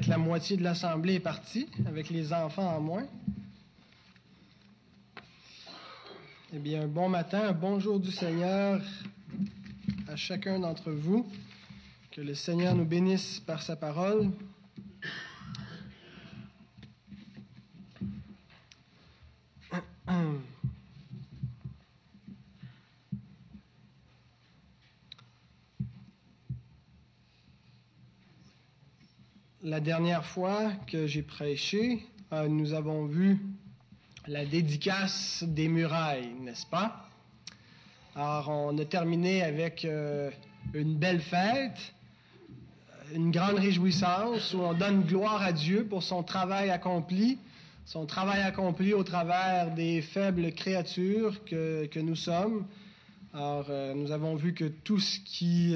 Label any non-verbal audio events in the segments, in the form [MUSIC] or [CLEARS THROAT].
avec la moitié de l'Assemblée est partie, avec les enfants en moins. Eh bien, un bon matin, un bonjour du Seigneur à chacun d'entre vous. Que le Seigneur nous bénisse par sa parole. Dernière fois que j'ai prêché, euh, nous avons vu la dédicace des murailles, n'est-ce pas? Alors, on a terminé avec euh, une belle fête, une grande réjouissance où on donne gloire à Dieu pour son travail accompli, son travail accompli au travers des faibles créatures que, que nous sommes. Alors, euh, nous avons vu que tout ce qui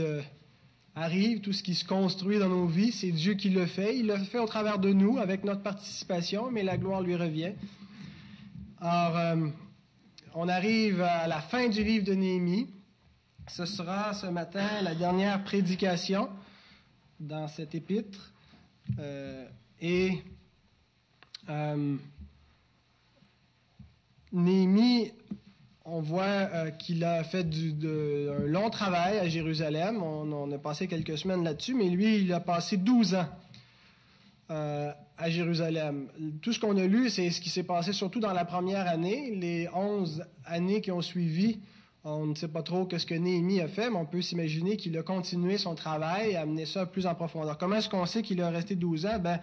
arrive, tout ce qui se construit dans nos vies, c'est Dieu qui le fait. Il le fait au travers de nous, avec notre participation, mais la gloire lui revient. Alors, euh, on arrive à la fin du livre de Néhémie. Ce sera ce matin la dernière prédication dans cet épître. Euh, et euh, Néhémie on voit euh, qu'il a fait un long travail à Jérusalem. On, a passé quelques semaines là-dessus, mais lui, il a passé 12 ans euh, à Jérusalem. Tout ce qu'on a lu, c'est ce qui s'est passé surtout dans la première année. Les 11 années qui ont suivi, on ne sait pas trop ce que Néhémie a fait, mais on peut s'imaginer qu'il a continué son travail et amené ça plus en profondeur. Comment est-ce qu'on sait qu'il a resté 12 ans? Ben,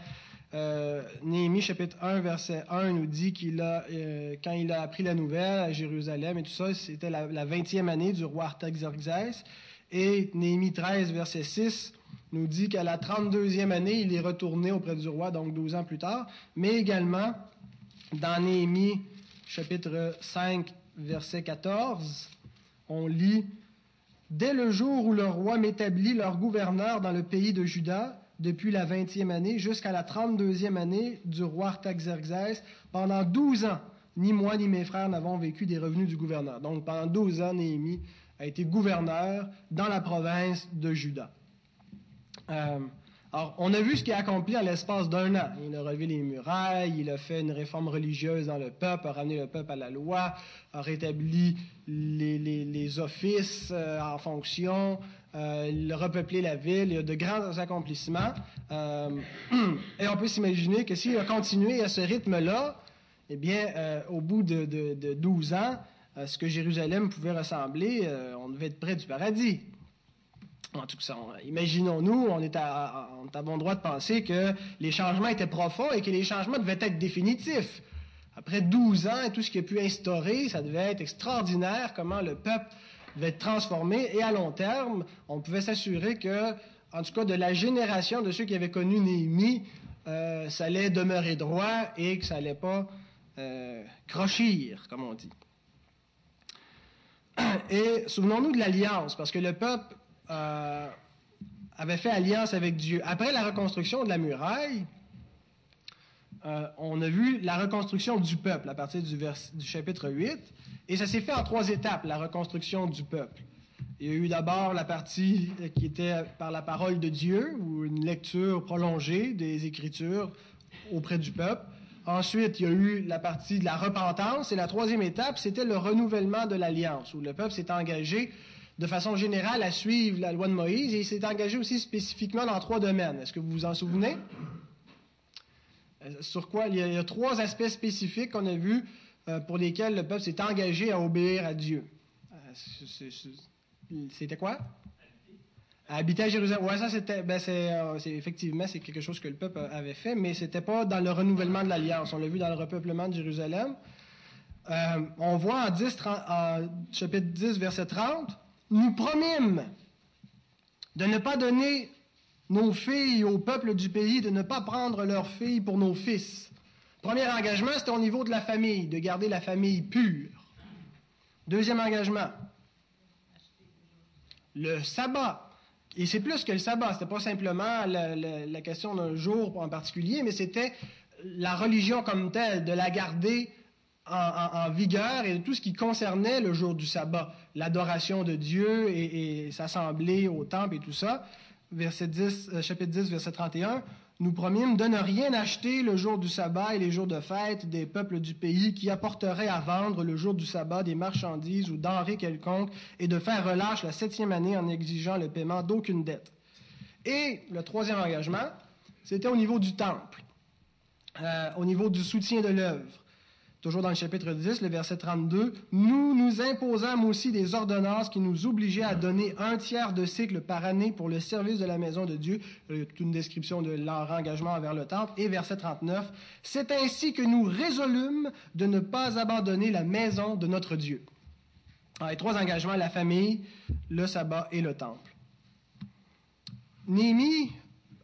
euh, Néhémie chapitre 1 verset 1 nous dit qu'il a, euh, quand il a appris la nouvelle à Jérusalem et tout ça, c'était la, 20e année du roi Artaxerxès. Et Néhémie 13 verset 6 nous dit qu'à la 32e année, il est retourné auprès du roi, donc 12 ans plus tard. Mais également, dans Néhémie chapitre 5 verset 14, on lit Dès le jour où le roi m'établit leur gouverneur dans le pays de Juda, depuis la 20e année jusqu'à la 32e année du roi Artaxerxès. Pendant 12 ans, ni moi ni mes frères n'avons vécu des revenus du gouverneur. Donc pendant 12 ans, Néhémie a été gouverneur dans la province de Juda. Euh, alors, on a vu ce qu'il a accompli en l'espace d'un an. Il a relevé les murailles, il a fait une réforme religieuse dans le peuple, a ramené le peuple à la loi, a rétabli les, offices euh, en fonction, euh, repeuplé la ville, il y a de grands accomplissements. Euh, [CLEARS THROAT] et on peut s'imaginer que s'il a continué à ce rythme-là, eh bien, euh, au bout de, de, 12 ans, ce que Jérusalem pouvait ressembler, on devait être près du paradis. En tout cas, imaginons-nous, on est, à, on à bon droit de penser que les changements étaient profonds et que les changements devaient être définitifs. Après 12 ans et tout ce qui a pu instaurer, ça devait être extraordinaire comment le peuple devait être transformé et à long terme, on pouvait s'assurer que, en tout cas, de la génération de ceux qui avaient connu Néhémie, euh, ça allait demeurer droit et que ça allait pas euh, crochir, comme on dit. [CLEARS THROAT] Et souvenons-nous de l'alliance, parce que le peuple euh, avait fait alliance avec Dieu. Après la reconstruction de la muraille, euh, on a vu la reconstruction du peuple à partir du, du chapitre 8. Et ça s'est fait en trois étapes, la reconstruction du peuple. Il y a eu d'abord la partie qui était par la parole de Dieu, ou une lecture prolongée des Écritures auprès du peuple. Ensuite, il y a eu la partie de la repentance. Et la troisième étape, c'était le renouvellement de l'alliance, où le peuple s'est engagé de façon générale à suivre la loi de Moïse et il s'est engagé aussi spécifiquement dans trois domaines. Est-ce que vous vous en souvenez? Euh, sur quoi? Il y, a, trois aspects spécifiques qu'on a vus euh, pour lesquels le peuple s'est engagé à obéir à Dieu. Euh, c'était quoi? Habiter à Jérusalem. Oui, ça c'était, ben c'est, effectivement c'est quelque chose que le peuple avait fait, mais c'était pas dans le renouvellement de l'alliance. On l'a vu dans le repeuplement de Jérusalem. on voit en, 10, en chapitre 10, verset 30, nous promîmes de ne pas donner nos filles au peuple du pays de ne pas prendre leurs filles pour nos fils. Premier engagement, c'était au niveau de la famille, de garder la famille pure. Deuxième engagement, le sabbat. Et c'est plus que le sabbat, c'était pas simplement la, question d'un jour en particulier, mais c'était la religion comme telle, de la garder en, vigueur et tout ce qui concernait le jour du sabbat, l'adoration de Dieu et, et s'assembler au temple et tout ça verset 10, euh, chapitre 10, verset 31, nous promîmes de ne rien acheter le jour du sabbat et les jours de fête des peuples du pays qui apporteraient à vendre le jour du sabbat des marchandises ou denrées quelconques et de faire relâche la septième année en exigeant le paiement d'aucune dette. Et le troisième engagement, c'était au niveau du temple, euh, au niveau du soutien de l'œuvre. Toujours dans le chapitre 10, le verset 32, nous nous imposâmes aussi des ordonnances qui nous obligeaient à donner un tiers de cycle par année pour le service de la maison de Dieu. Euh, une description de leur engagement envers le temple. Et verset 39, c'est ainsi que nous résolûmes de ne pas abandonner la maison de notre Dieu. les trois engagements, la famille, le sabbat et le temple. Néhémie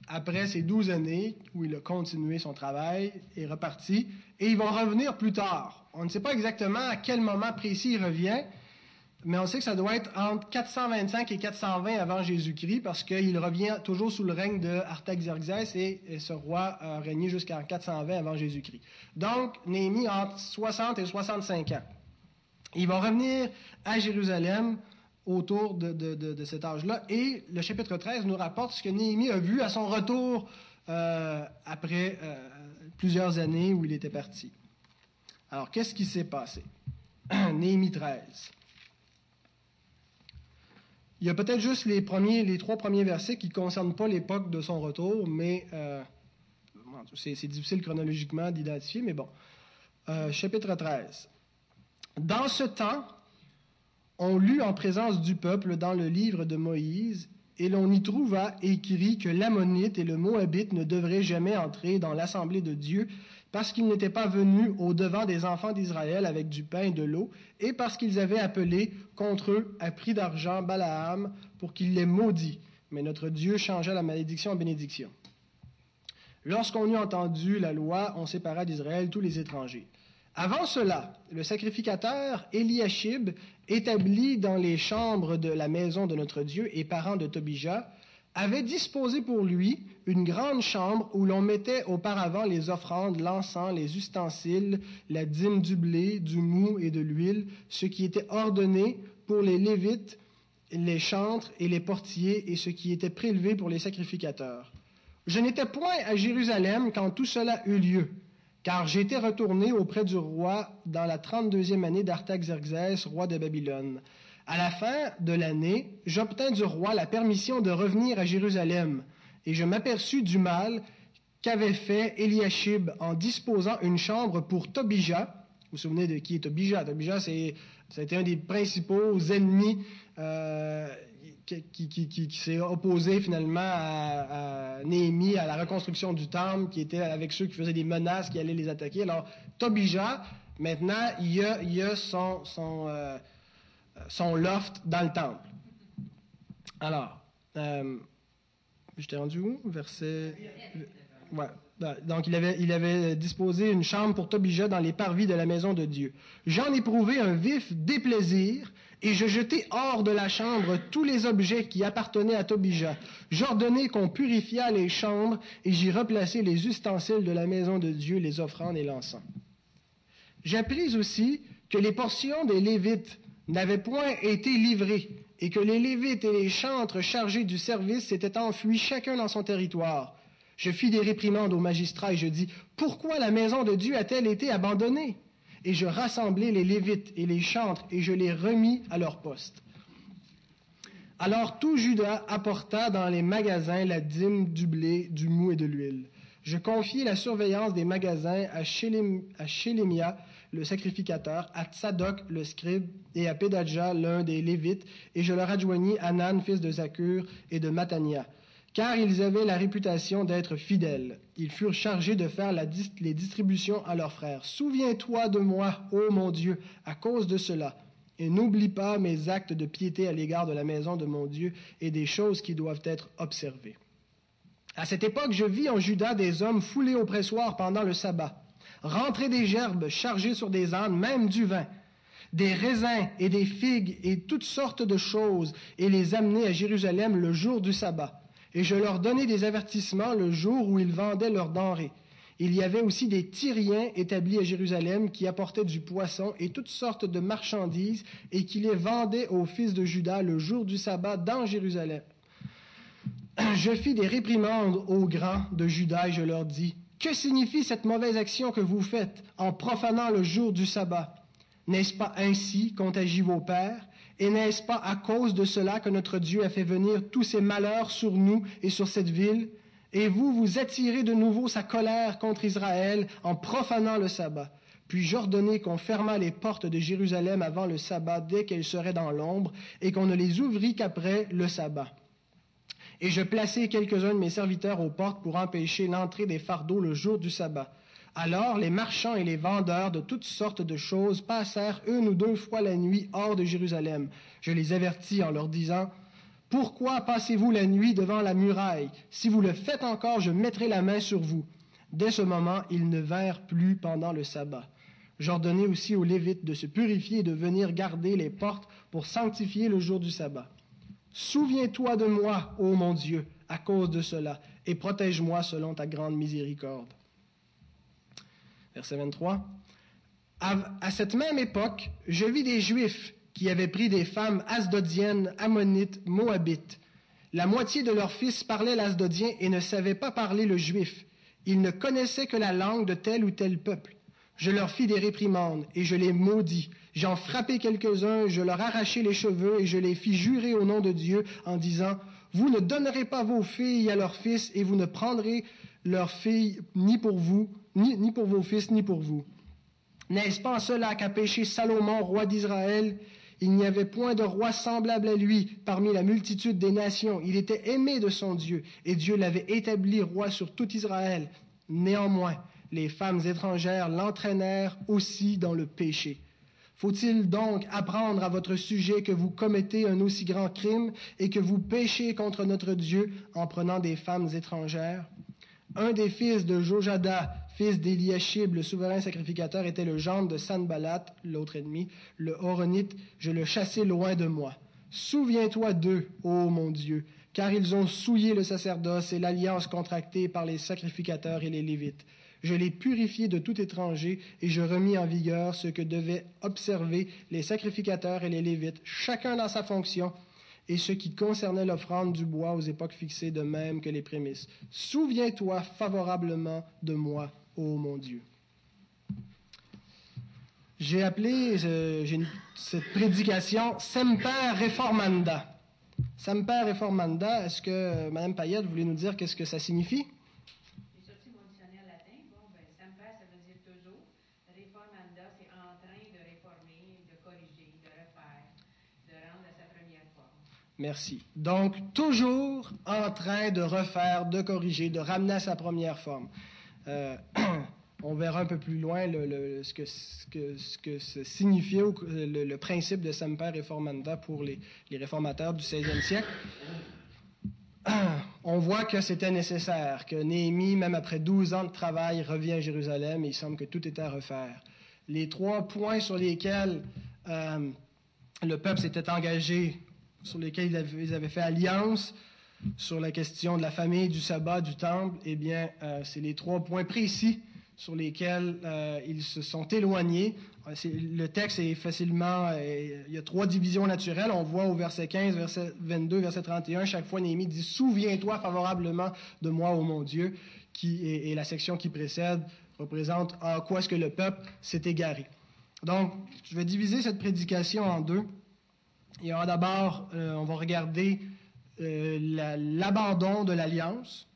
après ces douze années où il a continué son travail, est reparti, et il va revenir plus tard. On ne sait pas exactement à quel moment précis il revient, mais on sait que ça doit être entre 425 et 420 avant Jésus-Christ, parce qu'il revient toujours sous le règne de Artaxerxès, et, et ce roi a régné jusqu'à 420 avant Jésus-Christ. Donc, Néhémie entre 60 et 65 ans. Il va revenir à Jérusalem autour de, cet âge-là. Et le chapitre 13 nous rapporte ce que Néhémie a vu à son retour euh, après euh, plusieurs années où il était parti. Alors, qu'est-ce qui s'est passé? [CLEARS THROAT] Néhémie 13. Il y a peut-être juste les, trois premiers versets qui ne concernent pas l'époque de son retour, mais euh, c'est difficile chronologiquement d'identifier, mais bon. chapitre 13. Dans ce temps, on lut en présence du peuple dans le livre de Moïse, et l'on y trouva écrit que l'ammonite et le moabite ne devraient jamais entrer dans l'assemblée de Dieu, parce qu'ils n'étaient pas venus au devant des enfants d'Israël avec du pain et de l'eau, et parce qu'ils avaient appelé contre eux à prix d'argent Balaam pour qu'il les maudit. Mais notre Dieu changea la malédiction en bénédiction. Lorsqu'on eut entendu la loi, on sépara d'Israël tous les étrangers. Avant cela, le sacrificateur Eliashib, établi dans les chambres de la maison de notre Dieu et parent de Tobijah, avait disposé pour lui une grande chambre où l'on mettait auparavant les offrandes, l'encens, les ustensiles, la dîme du blé, du mou et de l'huile, ce qui était ordonné pour les Lévites, les chantres et les portiers, et ce qui était prélevé pour les sacrificateurs. Je n'étais point à Jérusalem quand tout cela eut lieu car j'étais retourné auprès du roi dans la 32e année d'Artaxerxès, roi de Babylone. À la fin de l'année, j'obtins du roi la permission de revenir à Jérusalem, et je m'aperçus du mal qu'avait fait Eliashib en disposant une chambre pour Tobijah. Vous vous souvenez de qui est Tobijah? Tobijah, c'est, c'était un des principaux ennemis euh, qui, s'est opposé finalement à, Néhémie, à la reconstruction du temple, qui était avec ceux qui faisaient des menaces, qui allaient les attaquer. Alors, Tobija, maintenant, il y a, il son, euh, son, loft dans le temple. Alors, euh, je t'ai rendu où? Verset... Ouais. Donc, il avait, il avait disposé une chambre pour Tobija dans les parvis de la maison de Dieu. J'en ai prouvé un vif déplaisir et je jetai hors de la chambre tous les objets qui appartenaient à Tobija. J'ordonnai qu'on purifiât les chambres et j'y replaçai les ustensiles de la maison de Dieu, les offrandes et l'encens. J'appris aussi que les portions des Lévites n'avaient point été livrées et que les Lévites et les chantres chargés du service s'étaient enfuis chacun dans son territoire. Je fis des réprimandes aux magistrats et je dis, pourquoi la maison de Dieu a-t-elle été abandonnée? Et je rassemblai les Lévites et les chantres et je les remis à leur poste. Alors tout Judas apporta dans les magasins la dîme du blé, du mou et de l'huile. Je confiai la surveillance des magasins à, Shélémia, le sacrificateur, à Tsadok, le scribe, et à Pédadja, l'un des Lévites, et je leur adjoignis Anan, fils de Zakur, et de Matania car ils avaient la réputation d'être fidèles. Ils furent chargés de faire les distributions à leurs frères. Souviens-toi de moi, ô mon Dieu, à cause de cela, et n'oublie pas mes actes de piété à l'égard de la maison de mon Dieu et des choses qui doivent être observées. À cette époque, je vis en Juda des hommes foulés au pressoir pendant le sabbat, rentrer des gerbes chargées sur des ânes, même du vin, des raisins et des figues et toutes sortes de choses, et les amener à Jérusalem le jour du sabbat et je leur donnai des avertissements le jour où ils vendaient leurs denrées. Il y avait aussi des Tyriens établis à Jérusalem qui apportaient du poisson et toutes sortes de marchandises et qui les vendaient aux fils de Judas le jour du sabbat dans Jérusalem. [CLEARS THROAT] je fis des réprimandes aux grands de Juda et je leur dis, que signifie cette mauvaise action que vous faites en profanant le jour du sabbat? N'est-ce pas ainsi qu'ont agi vos pères? Et n'est-ce pas à cause de cela que notre Dieu a fait venir tous ces malheurs sur nous et sur cette ville? Et vous, vous attirez de nouveau sa colère contre Israël en profanant le sabbat. Puis j'ordonnai qu'on fermât les portes de Jérusalem avant le sabbat dès qu'elles seraient dans l'ombre, et qu'on ne les ouvrît qu'après le sabbat. Et je plaçai quelques-uns de mes serviteurs aux portes pour empêcher l'entrée des fardeaux le jour du sabbat. Alors les marchands et les vendeurs de toutes sortes de choses passèrent une ou deux fois la nuit hors de Jérusalem. Je les avertis en leur disant, Pourquoi passez-vous la nuit devant la muraille? Si vous le faites encore, je mettrai la main sur vous. Dès ce moment, ils ne vinrent plus pendant le sabbat. J'ordonnai aussi aux Lévites de se purifier et de venir garder les portes pour sanctifier le jour du sabbat. Souviens-toi de moi, ô mon Dieu, à cause de cela, et protège-moi selon ta grande miséricorde. Verset 23. À, cette même époque, je vis des Juifs qui avaient pris des femmes asdodiennes, ammonites, moabites. La moitié de leurs fils parlaient l'asdodien et ne savaient pas parler le juif. Ils ne connaissaient que la langue de tel ou tel peuple. Je leur fis des réprimandes et je les maudis. J'en frappai quelques-uns, je leur arrachai les cheveux et je les fis jurer au nom de Dieu en disant, Vous ne donnerez pas vos filles à leurs fils et vous ne prendrez leurs filles ni pour vous, ni, pour vos fils, ni pour vous. N'est-ce pas cela qu'a péché Salomon, roi d'Israël? Il n'y avait point de roi semblable à lui parmi la multitude des nations. Il était aimé de son Dieu et Dieu l'avait établi roi sur tout Israël. Néanmoins, les femmes étrangères l'entraînèrent aussi dans le péché. Faut-il donc apprendre à votre sujet que vous commettez un aussi grand crime et que vous péchez contre notre Dieu en prenant des femmes étrangères? Un des fils de Jojada, fils d'Eliashib, le souverain sacrificateur, était le gendre de Sanballat, l'autre ennemi, le Horonite, je le chassai loin de moi. Souviens-toi d'eux, ô mon Dieu, car ils ont souillé le sacerdoce et l'alliance contractée par les sacrificateurs et les Lévites. Je l'ai purifié de tout étranger et je remis en vigueur ce que devaient observer les sacrificateurs et les Lévites, chacun dans sa fonction, et ce qui concernait l'offrande du bois aux époques fixées de même que les prémices. Souviens-toi favorablement de moi, ô mon Dieu. J'ai appelé euh, cette prédication Semper Reformanda. Semper Reformanda, est-ce que, euh, Mme Payette, voulez nous dire qu'est-ce que ça signifie? Merci. Donc, toujours en train de refaire, de corriger, de ramener à sa première forme. Euh, [CLEARS THROAT] on verra un peu plus loin ce, que, ce, que, signifiait le, principe de semper reformanda pour les, réformateurs du 16e siècle. [CLEARS THROAT] On voit que c'était nécessaire, que Néhémie, même après 12 ans de travail, revient à Jérusalem et il semble que tout était à refaire. Les trois points sur lesquels euh, le peuple s'était engagé sur lesquels ils avaient, fait alliance sur la question de la famille, du sabbat, du temple, eh bien, euh, c'est les trois points précis sur lesquels euh, ils se sont éloignés. Euh, le texte est facilement... il y a trois divisions naturelles. On voit au verset 15, verset 22, verset 31, chaque fois Néhémie dit « Souviens-toi favorablement de moi, ô mon Dieu », qui et, la section qui précède représente en quoi est-ce que le peuple s'est égaré. Donc, je vais diviser cette prédication en deux. Il y aura d'abord, on va regarder euh, l'abandon de l'alliance,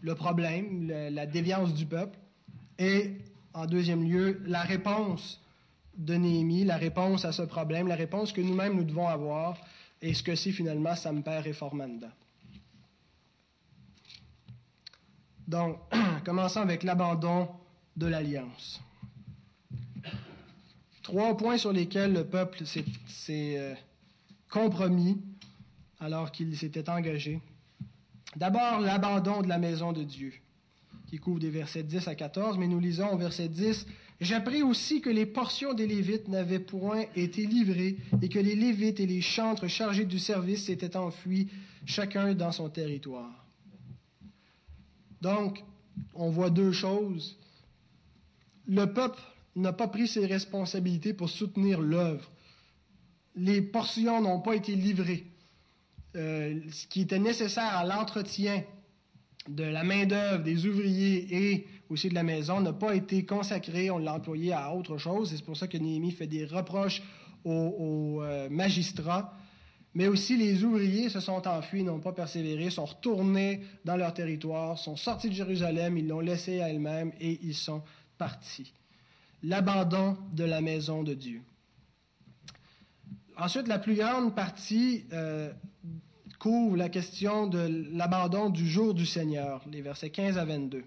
le problème, la déviance du peuple, et en deuxième lieu, la réponse de Néhémie, la réponse à ce problème, la réponse que nous-mêmes nous devons avoir, et ce que c'est finalement Samper et Formanda. Donc, [CLEARS THROAT] commençons avec l'abandon de l'alliance. Trois points sur lesquels le peuple s'est euh, compromis alors qu'il s'était engagé. D'abord, l'abandon de la maison de Dieu, qui couvre des versets 10 à 14, mais nous lisons au verset 10, J'appris aussi que les portions des Lévites n'avaient point été livrées et que les Lévites et les chantres chargés du service s'étaient enfuis, chacun dans son territoire. Donc, on voit deux choses. Le peuple n'a pas pris ses responsabilités pour soutenir l'œuvre les portions n'ont pas été livrées. Euh, ce qui était nécessaire à l'entretien de la main-d'œuvre, des ouvriers et aussi de la maison n'a pas été consacré, on l'a employé à autre chose. C'est pour ça que Néhémie fait des reproches aux, euh, magistrats. Mais aussi, les ouvriers se sont enfuis, n'ont pas persévéré, sont retournés dans leur territoire, sont sortis de Jérusalem, ils l'ont laissé à elle-même et ils sont partis. L'abandon de la maison de Dieu. Ensuite, la plus grande partie euh, couvre la question de l'abandon du jour du Seigneur, les versets 15 à 22.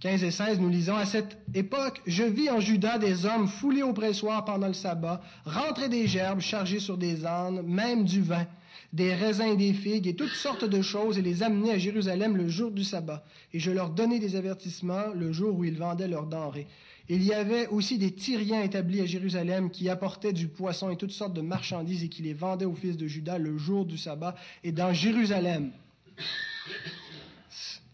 15 et 16, nous lisons, À cette époque, je vis en Juda des hommes foulés au pressoir pendant le sabbat, rentrer des gerbes chargées sur des ânes, même du vin, des raisins et des figues, et toutes sortes de choses, et les amener à Jérusalem le jour du sabbat. Et je leur donnais des avertissements le jour où ils vendaient leurs denrées. Il y avait aussi des Tyriens établis à Jérusalem qui apportaient du poisson et toutes sortes de marchandises et qui les vendaient aux fils de Judas le jour du sabbat et dans Jérusalem.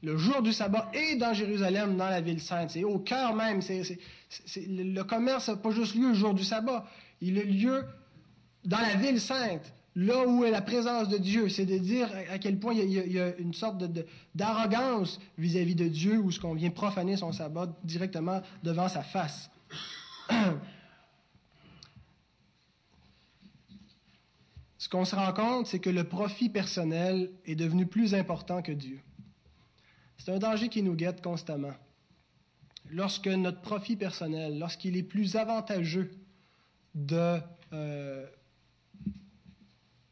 Le jour du sabbat et dans Jérusalem, dans la ville sainte. C'est au cœur même. le commerce n'a pas juste lieu le jour du sabbat. Il a lieu dans la ville sainte là où est la présence de Dieu. C'est de dire à quel point il y a, une sorte d'arrogance vis-à-vis de Dieu où ce qu'on vient profaner son sabbat directement devant sa face. [CLEARS THROAT] Ce qu'on se rend compte, c'est que le profit personnel est devenu plus important que Dieu. C'est un danger qui nous guette constamment. Lorsque notre profit personnel, lorsqu'il est plus avantageux de euh,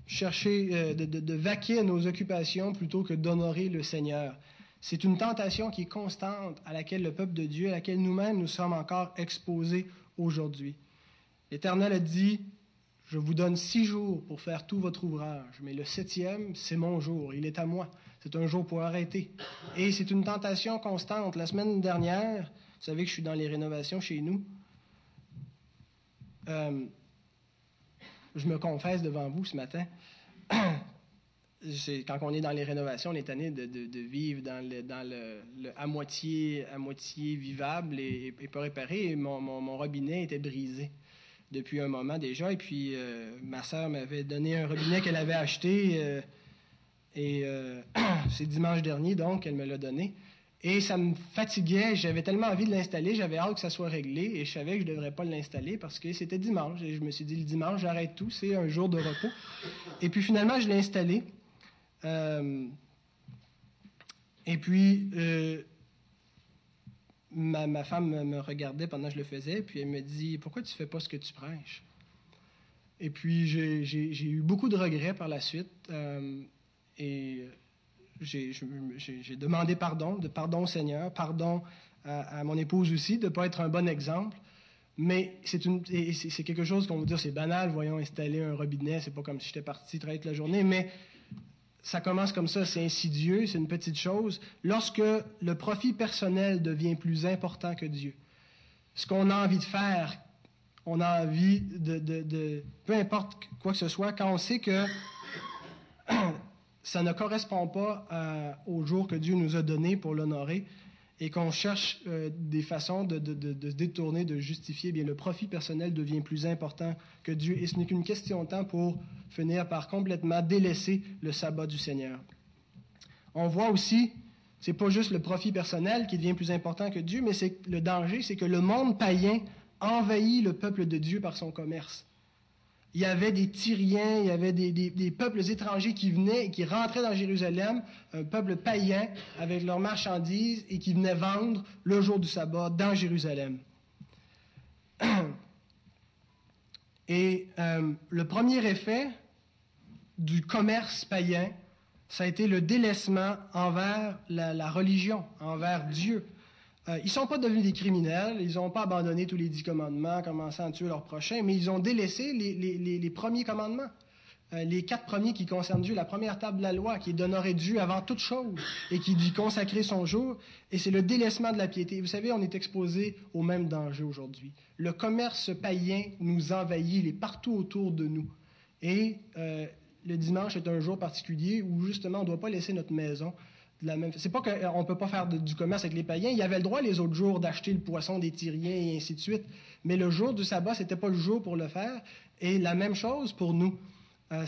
chercher, euh, de, vaquer à nos occupations plutôt que d'honorer le Seigneur. C'est une tentation qui est constante à laquelle le peuple de Dieu, à laquelle nous-mêmes nous sommes encore exposés aujourd'hui. L'Éternel a dit, je vous donne six jours pour faire tout votre ouvrage, mais le septième, c'est mon jour, il est à moi. C'est un jour pour arrêter. Et c'est une tentation constante. La semaine dernière, vous savez que je suis dans les rénovations chez nous. Euh, je me confesse devant vous ce matin. [CLEARS THROAT] quand on est dans les rénovations, on est tanné de, vivre dans, le, dans le, à, moitié, à moitié vivable et, pas réparé. mon, robinet était brisé depuis un moment déjà. Et puis, euh, ma sœur m'avait donné un robinet qu'elle avait acheté. Euh, et euh, [CLEARS THROAT] c'est dimanche dernier, donc, elle me l'a donné. Et ça me fatiguait, j'avais tellement envie de l'installer, j'avais hâte que ça soit réglé et je savais que je ne devrais pas l'installer parce que c'était dimanche. Et je me suis dit, le dimanche, j'arrête tout, c'est un jour de repos. Et puis finalement, je l'ai installé. Euh, et puis, euh, ma, femme me regardait pendant que je le faisais, puis elle me dit, pourquoi tu ne fais pas ce que tu prêches? Et puis, j'ai eu beaucoup de regrets par la suite. Euh, et j'ai demandé pardon, de pardon au Seigneur, pardon à, mon épouse aussi, de ne pas être un bon exemple. Mais c'est quelque chose qu'on va dire, c'est banal, voyons installer un robinet, c'est pas comme si j'étais parti travailler toute la journée, mais ça commence comme ça, c'est insidieux, c'est une petite chose. Lorsque le profit personnel devient plus important que Dieu, ce qu'on a envie de faire, on a envie de, peu importe quoi que ce soit, quand on sait que ça ne correspond pas euh, au jour que Dieu nous a donné pour l'honorer et qu'on cherche euh, des façons de, se détourner, de justifier, bien le profit personnel devient plus important que Dieu et ce n'est qu'une question de temps pour finir par complètement délaisser le sabbat du Seigneur. On voit aussi, c'est pas juste le profit personnel qui devient plus important que Dieu, mais c'est le danger, c'est que le monde païen envahit le peuple de Dieu par son commerce il y avait des Tyriens, il y avait des, peuples étrangers qui venaient et qui rentraient dans Jérusalem, un peuple païen avec leurs marchandises et qui venaient vendre le jour du sabbat dans Jérusalem. [CLEARS THROAT] Et euh, le premier effet du commerce païen, ça a été le délaissement envers la religion, envers Dieu. Euh, ils ne sont pas devenus des criminels, ils n'ont pas abandonné tous les dix commandements, commençant à tuer leurs prochains, mais ils ont délaissé les, premiers commandements. Euh, les quatre premiers qui concernent Dieu, la première table de la loi, qui d'honorer Dieu avant toute chose et qui dit consacrer son jour, et c'est le délaissement de la piété. Vous savez, on est exposé au même danger aujourd'hui. Le commerce païen nous envahit, il est partout autour de nous. Et euh, le dimanche est un jour particulier où justement on ne doit pas laisser notre maison c'est pas qu'on ne peut pas faire du commerce avec les païens. Il y avait le droit les autres jours d'acheter le poisson des Tyriens et ainsi de suite. Mais le jour du sabbat, c'était pas le jour pour le faire. Et la même chose pour nous. Euh,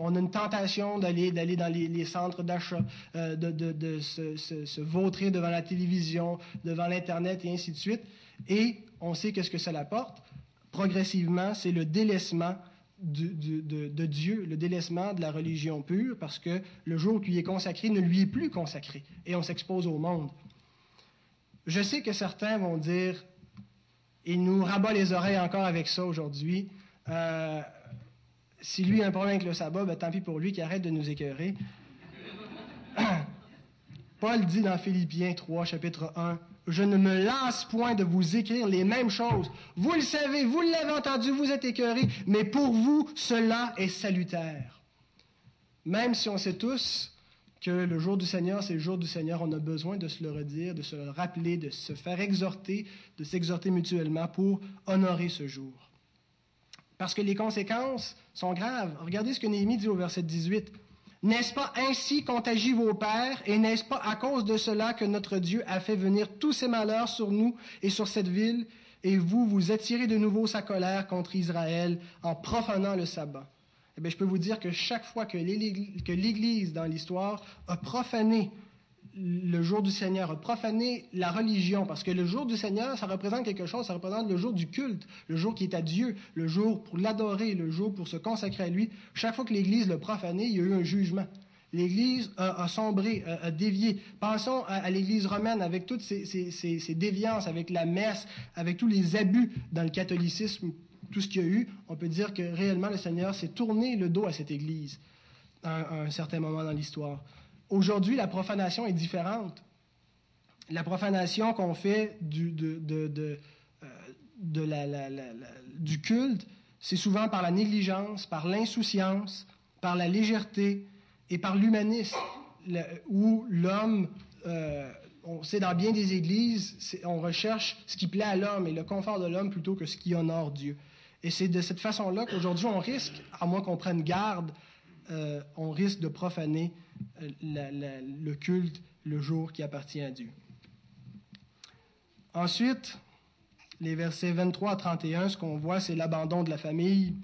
on a une tentation d'aller, d'aller dans les, centres d'achat, euh, de, se, vautrer devant la télévision, devant l'Internet et ainsi de suite. Et on sait qu'est-ce que ça apporte. Progressivement, c'est le délaissement de, Dieu, le délaissement de la religion pure, parce que le jour qui lui est consacré ne lui est plus consacré, et on s'expose au monde. Je sais que certains vont dire, il nous rabat les oreilles encore avec ça aujourd'hui. Euh, si lui a un problème avec le sabbat, ben, tant pis pour lui, qui arrête de nous écœurer. [COUGHS] Paul dit dans Philippiens 3, chapitre 1, Je ne me lasse point de vous écrire les mêmes choses. Vous le savez, vous l'avez entendu, vous êtes écœurés, mais pour vous, cela est salutaire. Même si on sait tous que le jour du Seigneur, c'est le jour du Seigneur, on a besoin de se le redire, de se le rappeler, de se faire exhorter, de s'exhorter mutuellement pour honorer ce jour. Parce que les conséquences sont graves. Regardez ce que Néhémie dit au verset 18. N'est-ce pas ainsi qu'ont agi vos pères, et n'est-ce pas à cause de cela que notre Dieu a fait venir tous ces malheurs sur nous et sur cette ville, et vous, vous attirez de nouveau sa colère contre Israël en profanant le sabbat? Eh bien, je peux vous dire que chaque fois que l'Église dans l'histoire a profané le jour du Seigneur, profaner la religion, parce que le jour du Seigneur, ça représente quelque chose, ça représente le jour du culte, le jour qui est à Dieu, le jour pour l'adorer, le jour pour se consacrer à lui. Chaque fois que l'Église l'a profané, il y a eu un jugement. L'Église a, sombré, a, dévié. Pensons à, l'Église romaine avec toutes ces, déviances, avec la messe, avec tous les abus dans le catholicisme, tout ce qu'il y a eu. On peut dire que réellement le Seigneur s'est tourné le dos à cette Église à un certain moment dans l'histoire. Aujourd'hui, la profanation est différente. La profanation qu'on fait du, de, euh, du culte, c'est souvent par la négligence, par l'insouciance, par la légèreté et par l'humanisme, où l'homme, euh, on sait dans bien des églises, on recherche ce qui plaît à l'homme et le confort de l'homme plutôt que ce qui honore Dieu. Et c'est de cette façon-là qu'aujourd'hui on risque, à moins qu'on prenne garde, euh, on risque de profaner le culte le jour qui appartient à Dieu. Ensuite, les versets 23 à 31, ce qu'on voit, c'est l'abandon de la famille.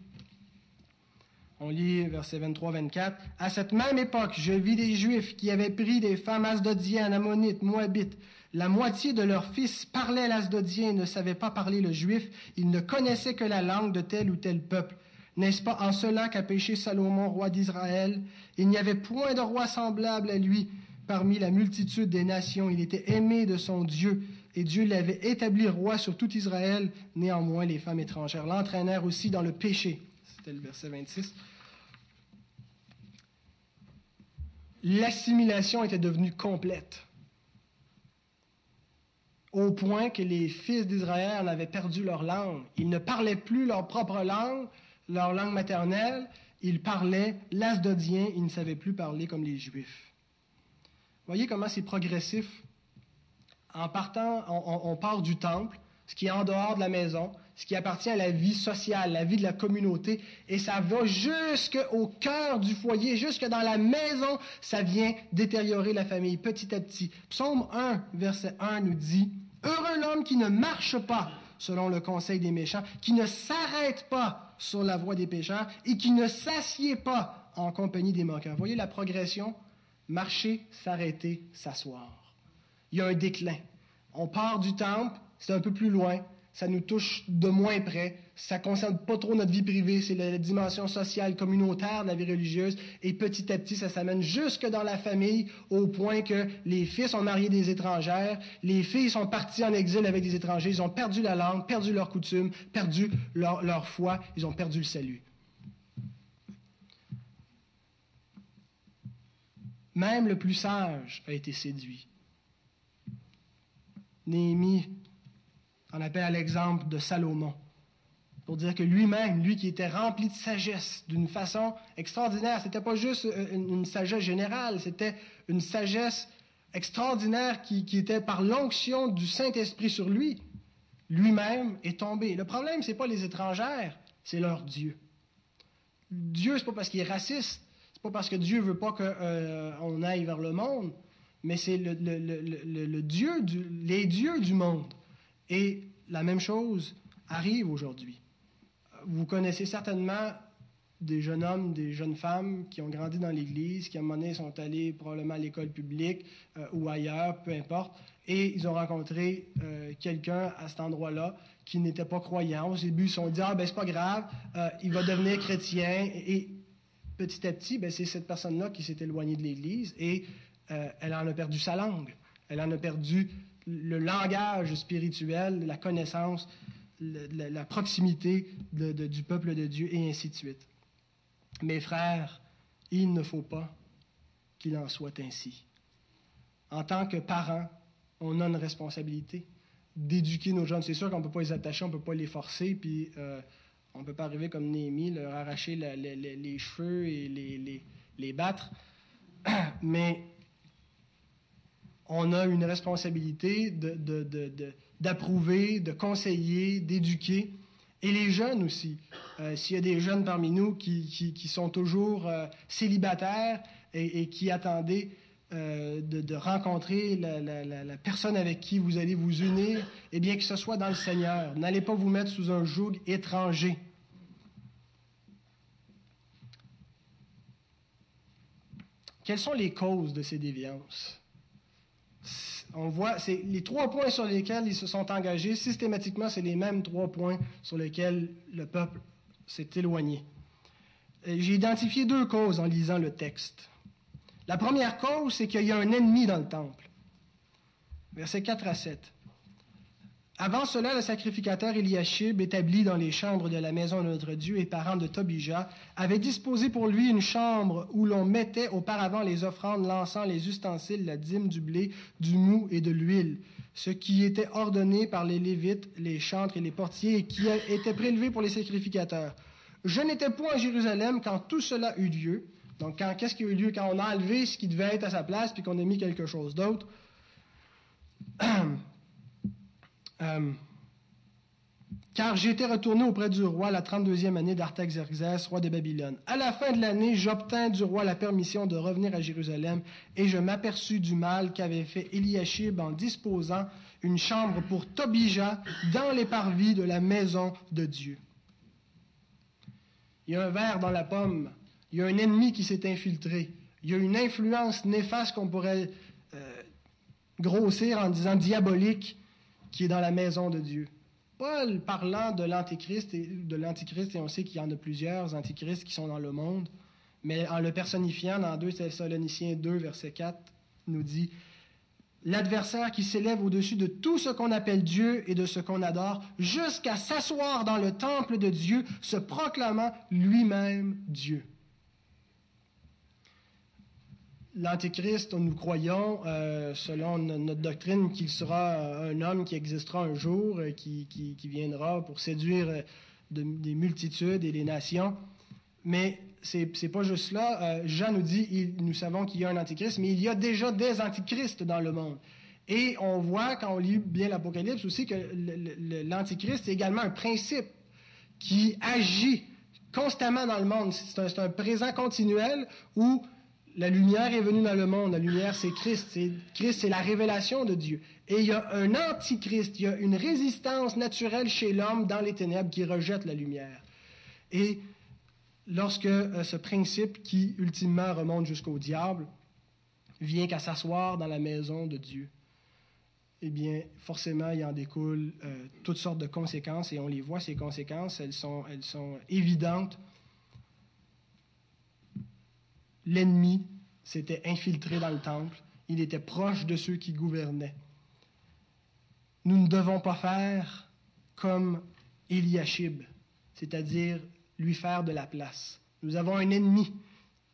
On lit versets 23-24. À cette même époque, je vis des Juifs qui avaient pris des femmes asdodiennes, ammonites, moabites. La moitié de leurs fils parlaient l'asdodien et ne savaient pas parler le juif. Ils ne connaissaient que la langue de tel ou tel peuple. N'est-ce pas en cela qu'a péché Salomon, roi d'Israël? Il n'y avait point de roi semblable à lui parmi la multitude des nations. Il était aimé de son Dieu, et Dieu l'avait établi roi sur tout Israël. Néanmoins, les femmes étrangères l'entraînèrent aussi dans le péché. C'était le verset 26. L'assimilation était devenue complète, au point que les fils d'Israël en avaient perdu leur langue. Ils ne parlaient plus leur propre langue, leur langue maternelle, ils parlaient l'asdodien, ils ne savaient plus parler comme les Juifs. Voyez comment c'est progressif. En partant, on, part du temple, ce qui est en dehors de la maison, ce qui appartient à la vie sociale, la vie de la communauté, et ça va jusqu'au cœur du foyer, jusque dans la maison, ça vient détériorer la famille petit à petit. Psaume 1, verset 1 nous dit, Heureux l'homme qui ne marche pas selon le conseil des méchants, qui ne s'arrête pas sur la voie des pécheurs et qui ne s'assied pas en compagnie des manqueurs. Voyez la progression? Marcher, s'arrêter, s'asseoir. Il y a un déclin. On part du temple, c'est un peu plus loin, ça nous touche de moins près, ça ne concerne pas trop notre vie privée, c'est la dimension sociale, communautaire de la vie religieuse, et petit à petit, ça s'amène jusque dans la famille, au point que les fils ont marié des étrangères, les filles sont parties en exil avec des étrangers, ils ont perdu la langue, perdu leurs coutumes, perdu leur, leur foi, ils ont perdu le salut. Même le plus sage a été séduit. Néhémie en appelle à l'exemple de Salomon, pour dire que lui-même, lui qui était rempli de sagesse d'une façon extraordinaire, c'était pas juste euh, une sagesse générale, c'était une sagesse extraordinaire qui, était par l'onction du Saint-Esprit sur lui. Lui-même est tombé. Le problème, c'est pas les étrangères, c'est leur Dieu. Dieu, c'est pas parce qu'il est raciste, c'est pas parce que Dieu veut pas qu'on euh, aille vers le monde, mais c'est le, Dieu les dieux du monde et la même chose arrive aujourd'hui. Vous connaissez certainement des jeunes hommes, des jeunes femmes qui ont grandi dans l'Église, qui à un moment donné sont allés probablement à l'école publique euh, ou ailleurs, peu importe, et ils ont rencontré euh, quelqu'un à cet endroit-là qui n'était pas croyant. Au début, ils se sont dit, ah ben c'est pas grave, euh, il va devenir chrétien. Et, petit à petit, ben, c'est cette personne-là qui s'est éloignée de l'Église et elle en a perdu sa langue. Elle en a perdu le langage spirituel, la connaissance, la, proximité du peuple de Dieu et ainsi de suite. Mes frères, il ne faut pas qu'il en soit ainsi. En tant que parents, on a une responsabilité d'éduquer nos jeunes. C'est sûr qu'on ne peut pas les attacher, on ne peut pas les forcer, puis euh, on ne peut pas arriver comme Néhémie, leur arracher les cheveux et les, les battre. [CLEARS THROAT] Mais on a une responsabilité d'approuver, de, conseiller, d'éduquer. Et les jeunes aussi. Euh, s'il y a des jeunes parmi nous qui, qui, sont toujours euh, célibataires et, qui attendaient euh, de, rencontrer la, la, la, personne avec qui vous allez vous unir, eh bien que ce soit dans le Seigneur. N'allez pas vous mettre sous un joug étranger. Quelles sont les causes de ces déviances? On voit, c'est les trois points sur lesquels ils se sont engagés, systématiquement, c'est les mêmes trois points sur lesquels le peuple s'est éloigné. J'ai identifié deux causes en lisant le texte. La première cause, c'est qu'il y a un ennemi dans le temple. Versets 4 à 7. Avant cela, le sacrificateur Eliashib, établi dans les chambres de la maison de notre Dieu et parent de Tobija, avait disposé pour lui une chambre où l'on mettait auparavant les offrandes, l'encens, les ustensiles, la dîme, du blé, du mou et de l'huile, ce qui était ordonné par les Lévites, les chantres et les portiers, et qui était prélevé pour les sacrificateurs. Je n'étais point à Jérusalem quand tout cela eut lieu. Donc, qu'est-ce qui a eu lieu? Quand on a enlevé ce qui devait être à sa place, puis qu'on a mis quelque chose d'autre? [CLEARS THROAT] Euh, car j'étais retourné auprès du roi la 32e année d'Artaxerxès, roi de Babylone. À la fin de l'année, j'obtins du roi la permission de revenir à Jérusalem et je m'aperçus du mal qu'avait fait Eliashib en disposant une chambre pour Tobija dans les parvis de la maison de Dieu. Il y a un verre dans la pomme, il y a un ennemi qui s'est infiltré, il y a une influence néfaste qu'on pourrait euh, grossir en disant diabolique qui est dans la maison de Dieu. Paul parlant de l'antichrist et de l'antichrist, et on sait qu'il y en a plusieurs antichrists qui sont dans le monde, mais en le personnifiant dans 2 Thessaloniciens 2, verset 4, nous dit L'adversaire qui s'élève au-dessus de tout ce qu'on appelle Dieu et de ce qu'on adore, jusqu'à s'asseoir dans le temple de Dieu, se proclamant lui-même Dieu l'Antéchrist, nous croyons, euh, selon notre doctrine, qu'il sera un homme qui existera un jour, euh, qui, viendra pour séduire euh, des multitudes et des nations. Mais c'est n'est pas juste là. Jean nous dit, nous savons qu'il y a un Antéchrist, mais il y a déjà des Antichrists dans le monde. Et on voit, quand on lit bien l'Apocalypse aussi, que l'Antichrist est également un principe qui agit constamment dans le monde. C'est un, un, présent continuel où la lumière est venue dans le monde. La lumière, c'est Christ. Christ, c'est la révélation de Dieu. Et il y a un antichrist, il y a une résistance naturelle chez l'homme dans les ténèbres qui rejette la lumière. Et lorsque euh, ce principe qui, ultimement, remonte jusqu'au diable, vient qu'à s'asseoir dans la maison de Dieu, eh bien, forcément, il en découle euh, toutes sortes de conséquences, et on les voit, ces conséquences, elles sont, elles sont évidentes L'ennemi s'était infiltré dans le temple. Il était proche de ceux qui gouvernaient. Nous ne devons pas faire comme Eliashib, c'est-à-dire lui faire de la place. Nous avons un ennemi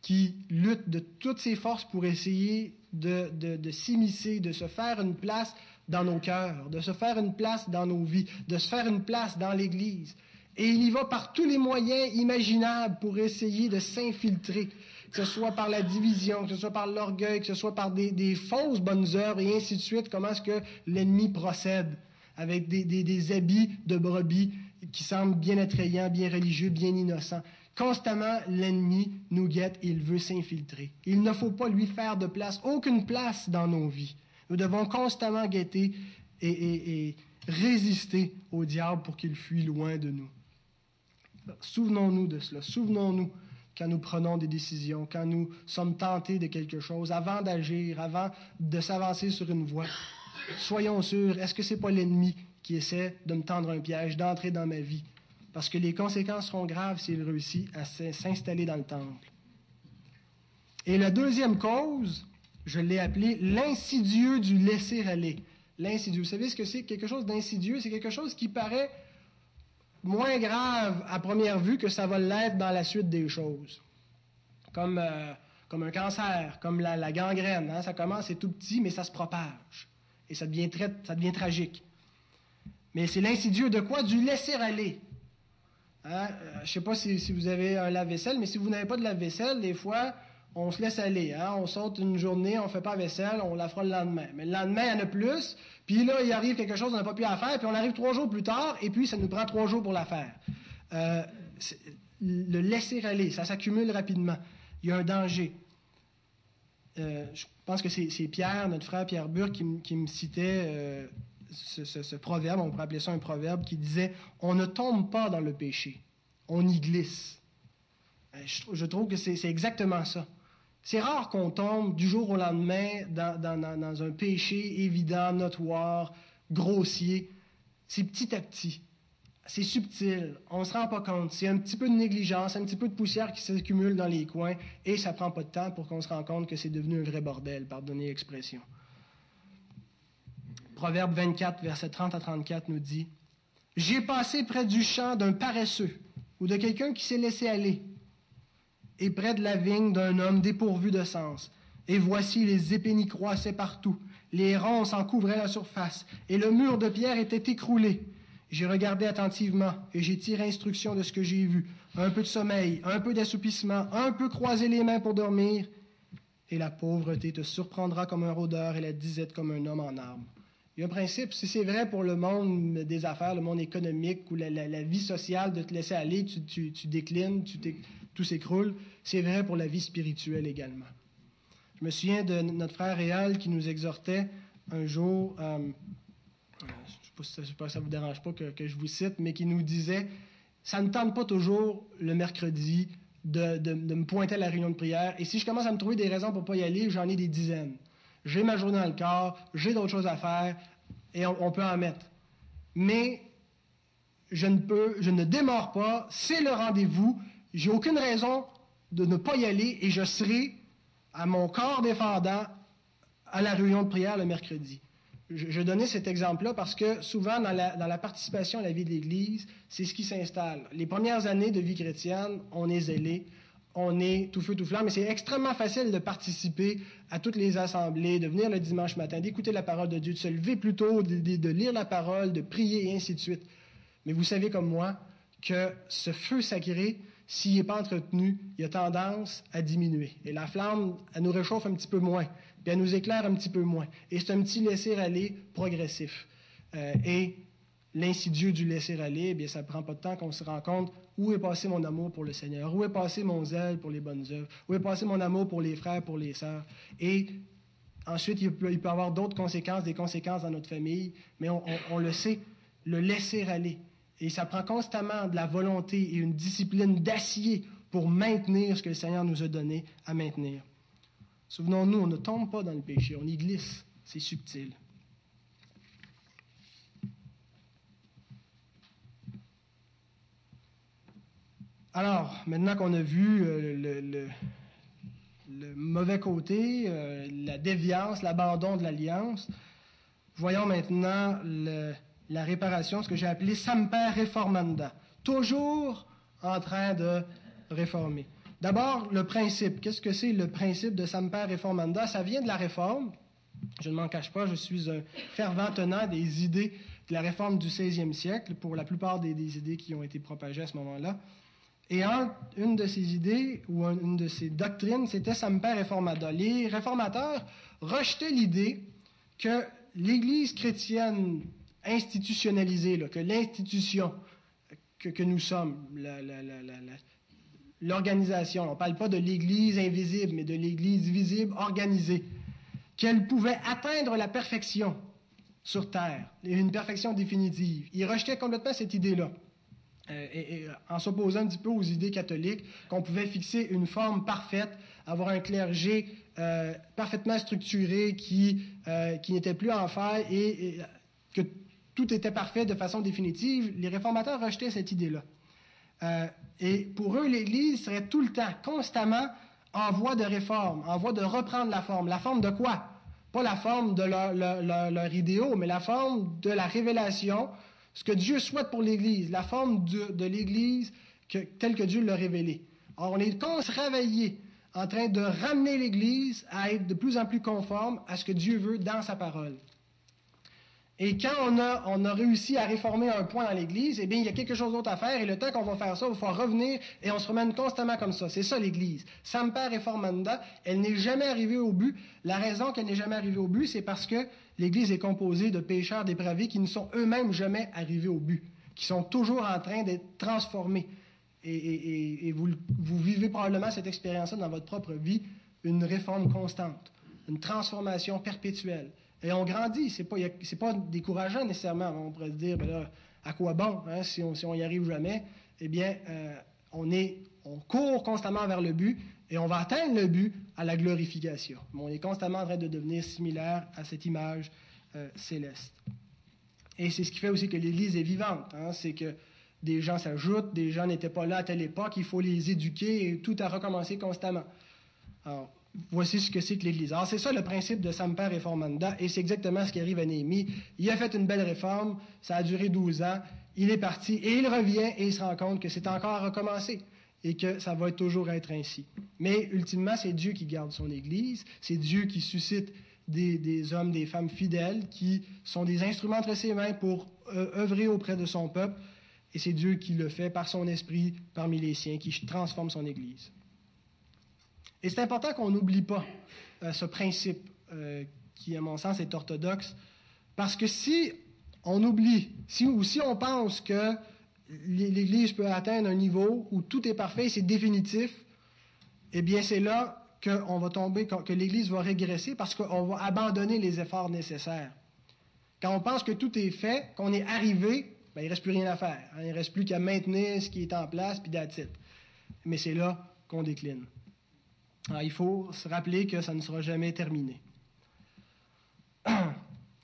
qui lutte de toutes ses forces pour essayer de, de s'immiscer, de se faire une place dans nos cœurs, de se faire une place dans nos vies, de se faire une place dans l'Église. Et il y va par tous les moyens imaginables pour essayer de s'infiltrer que ce soit par la division, que ce soit par l'orgueil, que ce soit par des, fausses bonnes œuvres et ainsi de suite, comment est-ce que l'ennemi procède avec des, habits de brebis qui semblent bien attrayants, bien religieux, bien innocents. Constamment, l'ennemi nous guette et il veut s'infiltrer. Il ne faut pas lui faire de place, aucune place dans nos vies. Nous devons constamment guetter et résister au diable pour qu'il fuit loin de nous. Souvenons-nous de cela. Souvenons-nous quand nous prenons des décisions, quand nous sommes tentés de quelque chose, avant d'agir, avant de s'avancer sur une voie. Soyons sûrs, est-ce que ce n'est pas l'ennemi qui essaie de me tendre un piège, d'entrer dans ma vie? Parce que les conséquences seront graves s'il réussit à s'installer dans le temple. Et la deuxième cause, je l'ai appelée l'insidieux du laisser-aller. L'insidieux. Vous savez ce que c'est? Quelque chose d'insidieux, c'est quelque chose qui paraît moins grave à première vue que ça va l'être dans la suite des choses. Comme, euh, comme un cancer, comme la, gangrène. Hein. Ça commence, c'est tout petit, mais ça se propage. Et ça devient, ça devient tragique. Mais c'est l'insidieux de quoi? Du laisser-aller. Hein? Euh, je ne sais pas si, si, vous avez un lave-vaisselle, mais si vous n'avez pas de lave-vaisselle, des fois, on se laisse aller. Hein? On saute une journée, on fait pas vaisselle, on la fera le lendemain. Mais le lendemain, il y en a plus. Puis là, il arrive quelque chose, on n'a pas pu la faire, puis on arrive trois jours plus tard, et puis ça nous prend trois jours pour la faire. Euh, le laisser aller, ça s'accumule rapidement. Il y a un danger. Euh, je pense que c'est Pierre, notre frère Pierre Burke, qui, me citait euh, ce, proverbe, on pourrait appeler ça un proverbe, qui disait On ne tombe pas dans le péché, on y glisse. je trouve que c'est exactement ça. C'est rare qu'on tombe du jour au lendemain dans, un péché évident, notoire, grossier. C'est petit à petit. C'est subtil. On ne se rend pas compte. C'est un petit peu de négligence, un petit peu de poussière qui s'accumule dans les coins et ça prend pas de temps pour qu'on se rende compte que c'est devenu un vrai bordel, pardonnez l'expression. Proverbe 24, verset 30 à 34 nous dit J'ai passé près du champ d'un paresseux ou de quelqu'un qui s'est laissé aller et près de la vigne d'un homme dépourvu de sens. Et voici les épénies croissaient partout, les ronces en couvraient la surface, et le mur de pierre était écroulé. J'ai regardé attentivement, et j'ai tiré instruction de ce que j'ai vu. Un peu de sommeil, un peu d'assoupissement, un peu croiser les mains pour dormir, et la pauvreté te surprendra comme un rôdeur et la disette comme un homme en armes. Il y a un principe, si c'est vrai pour le monde des affaires, le monde économique ou la, vie sociale, de te laisser aller, tu, tu déclines, tu tout s'écroule, c'est vrai pour la vie spirituelle également. Je me souviens de notre frère Réal qui nous exhortait un jour, euh, je ne sais pas si ça ne vous dérange pas que, je vous cite, mais qui nous disait, ça ne tente pas toujours le mercredi de, me pointer à la réunion de prière, et si je commence à me trouver des raisons pour ne pas y aller, j'en ai des dizaines. J'ai ma journée dans le corps, j'ai d'autres choses à faire, et on, peut en mettre. Mais je ne peux, je ne démarre pas, c'est le rendez-vous, j'ai aucune raison de ne pas y aller et je serai à mon corps défendant à la réunion de prière le mercredi. Je, donnais cet exemple-là parce que souvent, dans la, participation à la vie de l'Église, c'est ce qui s'installe. Les premières années de vie chrétienne, on est zélé, on est tout feu, tout flamme, mais c'est extrêmement facile de participer à toutes les assemblées, de venir le dimanche matin, d'écouter la parole de Dieu, de se lever plus tôt, de, de lire la parole, de prier et ainsi de suite. Mais vous savez comme moi que ce feu sacré, s'il n'est pas entretenu, il a tendance à diminuer. Et la flamme, elle nous réchauffe un petit peu moins, puis elle nous éclaire un petit peu moins. Et c'est un petit laisser-aller progressif. Euh, et l'insidieux du laisser-aller, eh bien, ça ne prend pas de temps qu'on se rend compte où est passé mon amour pour le Seigneur, où est passé mon zèle pour les bonnes œuvres, où est passé mon amour pour les frères, pour les sœurs. Et ensuite, il peut, y avoir d'autres conséquences, des conséquences dans notre famille, mais on le sait, le laisser-aller. Et ça prend constamment de la volonté et une discipline d'acier pour maintenir ce que le Seigneur nous a donné à maintenir. Souvenons-nous, on ne tombe pas dans le péché, on y glisse. C'est subtil. Alors, maintenant qu'on a vu euh, le, mauvais côté, euh, la déviance, l'abandon de l'alliance, voyons maintenant le, la réparation, ce que j'ai appelé Samper Reformanda, toujours en train de réformer. D'abord, le principe. Qu'est-ce que c'est le principe de Samper Reformanda? Ça vient de la réforme. Je ne m'en cache pas, je suis un fervent tenant des idées de la réforme du 16e siècle, pour la plupart des, idées qui ont été propagées à ce moment-là. Et une de ces idées, ou une de ces doctrines, c'était Samper Reformanda. Les réformateurs rejetaient l'idée que l'Église chrétienne institutionnalisé, que l'institution que, nous sommes, l'organisation, on ne parle pas de l'Église invisible, mais de l'Église visible, organisée, qu'elle pouvait atteindre la perfection sur Terre, une perfection définitive. Il rejetait complètement cette idée-là. euh, et, en s'opposant un petit peu aux idées catholiques, qu'on pouvait fixer une forme parfaite, avoir un clergé euh, parfaitement structuré qui, euh, qui n'était plus en faille et, que tout était parfait de façon définitive, les réformateurs rejetaient cette idée-là. et pour eux, l'Église serait tout le temps, constamment en voie de réforme, en voie de reprendre la forme. La forme de quoi? Pas la forme de leur, leur idéaux, mais la forme de la révélation, ce que Dieu souhaite pour l'Église, la forme de, l'Église telle que Dieu l'a révélée. Or, on est travailler en train de ramener l'Église à être de plus en plus conforme à ce que Dieu veut dans sa parole. Et quand on a, on a réussi à réformer un point dans l'Église, eh bien, il y a quelque chose d'autre à faire, et le temps qu'on va faire ça, il va falloir revenir, et on se remène constamment comme ça. C'est ça l'Église. Samper reformanda, elle n'est jamais arrivée au but. La raison qu'elle n'est jamais arrivée au but, c'est parce que l'Église est composée de pécheurs dépravés qui ne sont eux-mêmes jamais arrivés au but, qui sont toujours en train d'être transformés. Et, vous, vous vivez probablement cette expérience-là dans votre propre vie, une réforme constante, une transformation perpétuelle. Et on grandit. C'est pas, pas décourageant nécessairement. On pourrait se dire, ben là, à quoi bon hein, si, on, si on y arrive jamais? Eh bien, euh, on, est, on court constamment vers le but et on va atteindre le but à la glorification. On est constamment en train de devenir similaire à cette image euh, céleste. Et c'est ce qui fait aussi que l'Église est vivante. Hein, c'est que des gens s'ajoutent, des gens n'étaient pas là à telle époque, il faut les éduquer et tout a recommencé constamment. Alors, voici ce que c'est que l'Église. Alors, c'est ça le principe de Samper Reformanda, et c'est exactement ce qui arrive à Néhémie. Il a fait une belle réforme, ça a duré 12 ans, il est parti, et il revient, et il se rend compte que c'est encore à recommencer, et que ça va toujours être ainsi. Mais, ultimement, c'est Dieu qui garde son Église, c'est Dieu qui suscite des, hommes, des femmes fidèles, qui sont des instruments entre ses mains pour euh, œuvrer auprès de son peuple, et c'est Dieu qui le fait par son esprit parmi les siens, qui transforme son Église. Et c'est important qu'on n'oublie pas euh, ce principe euh, qui, à mon sens, est orthodoxe, parce que si on oublie, si, ou si on pense que l'Église peut atteindre un niveau où tout est parfait, c'est définitif, eh bien c'est là qu'on va tomber, que l'Église va régresser parce qu'on va abandonner les efforts nécessaires. Quand on pense que tout est fait, qu'on est arrivé, ben, il ne reste plus rien à faire. Hein. Il ne reste plus qu'à maintenir ce qui est en place, puis d'attitude. Mais c'est là qu'on décline. Ah, il faut se rappeler que ça ne sera jamais terminé. [CLEARS THROAT]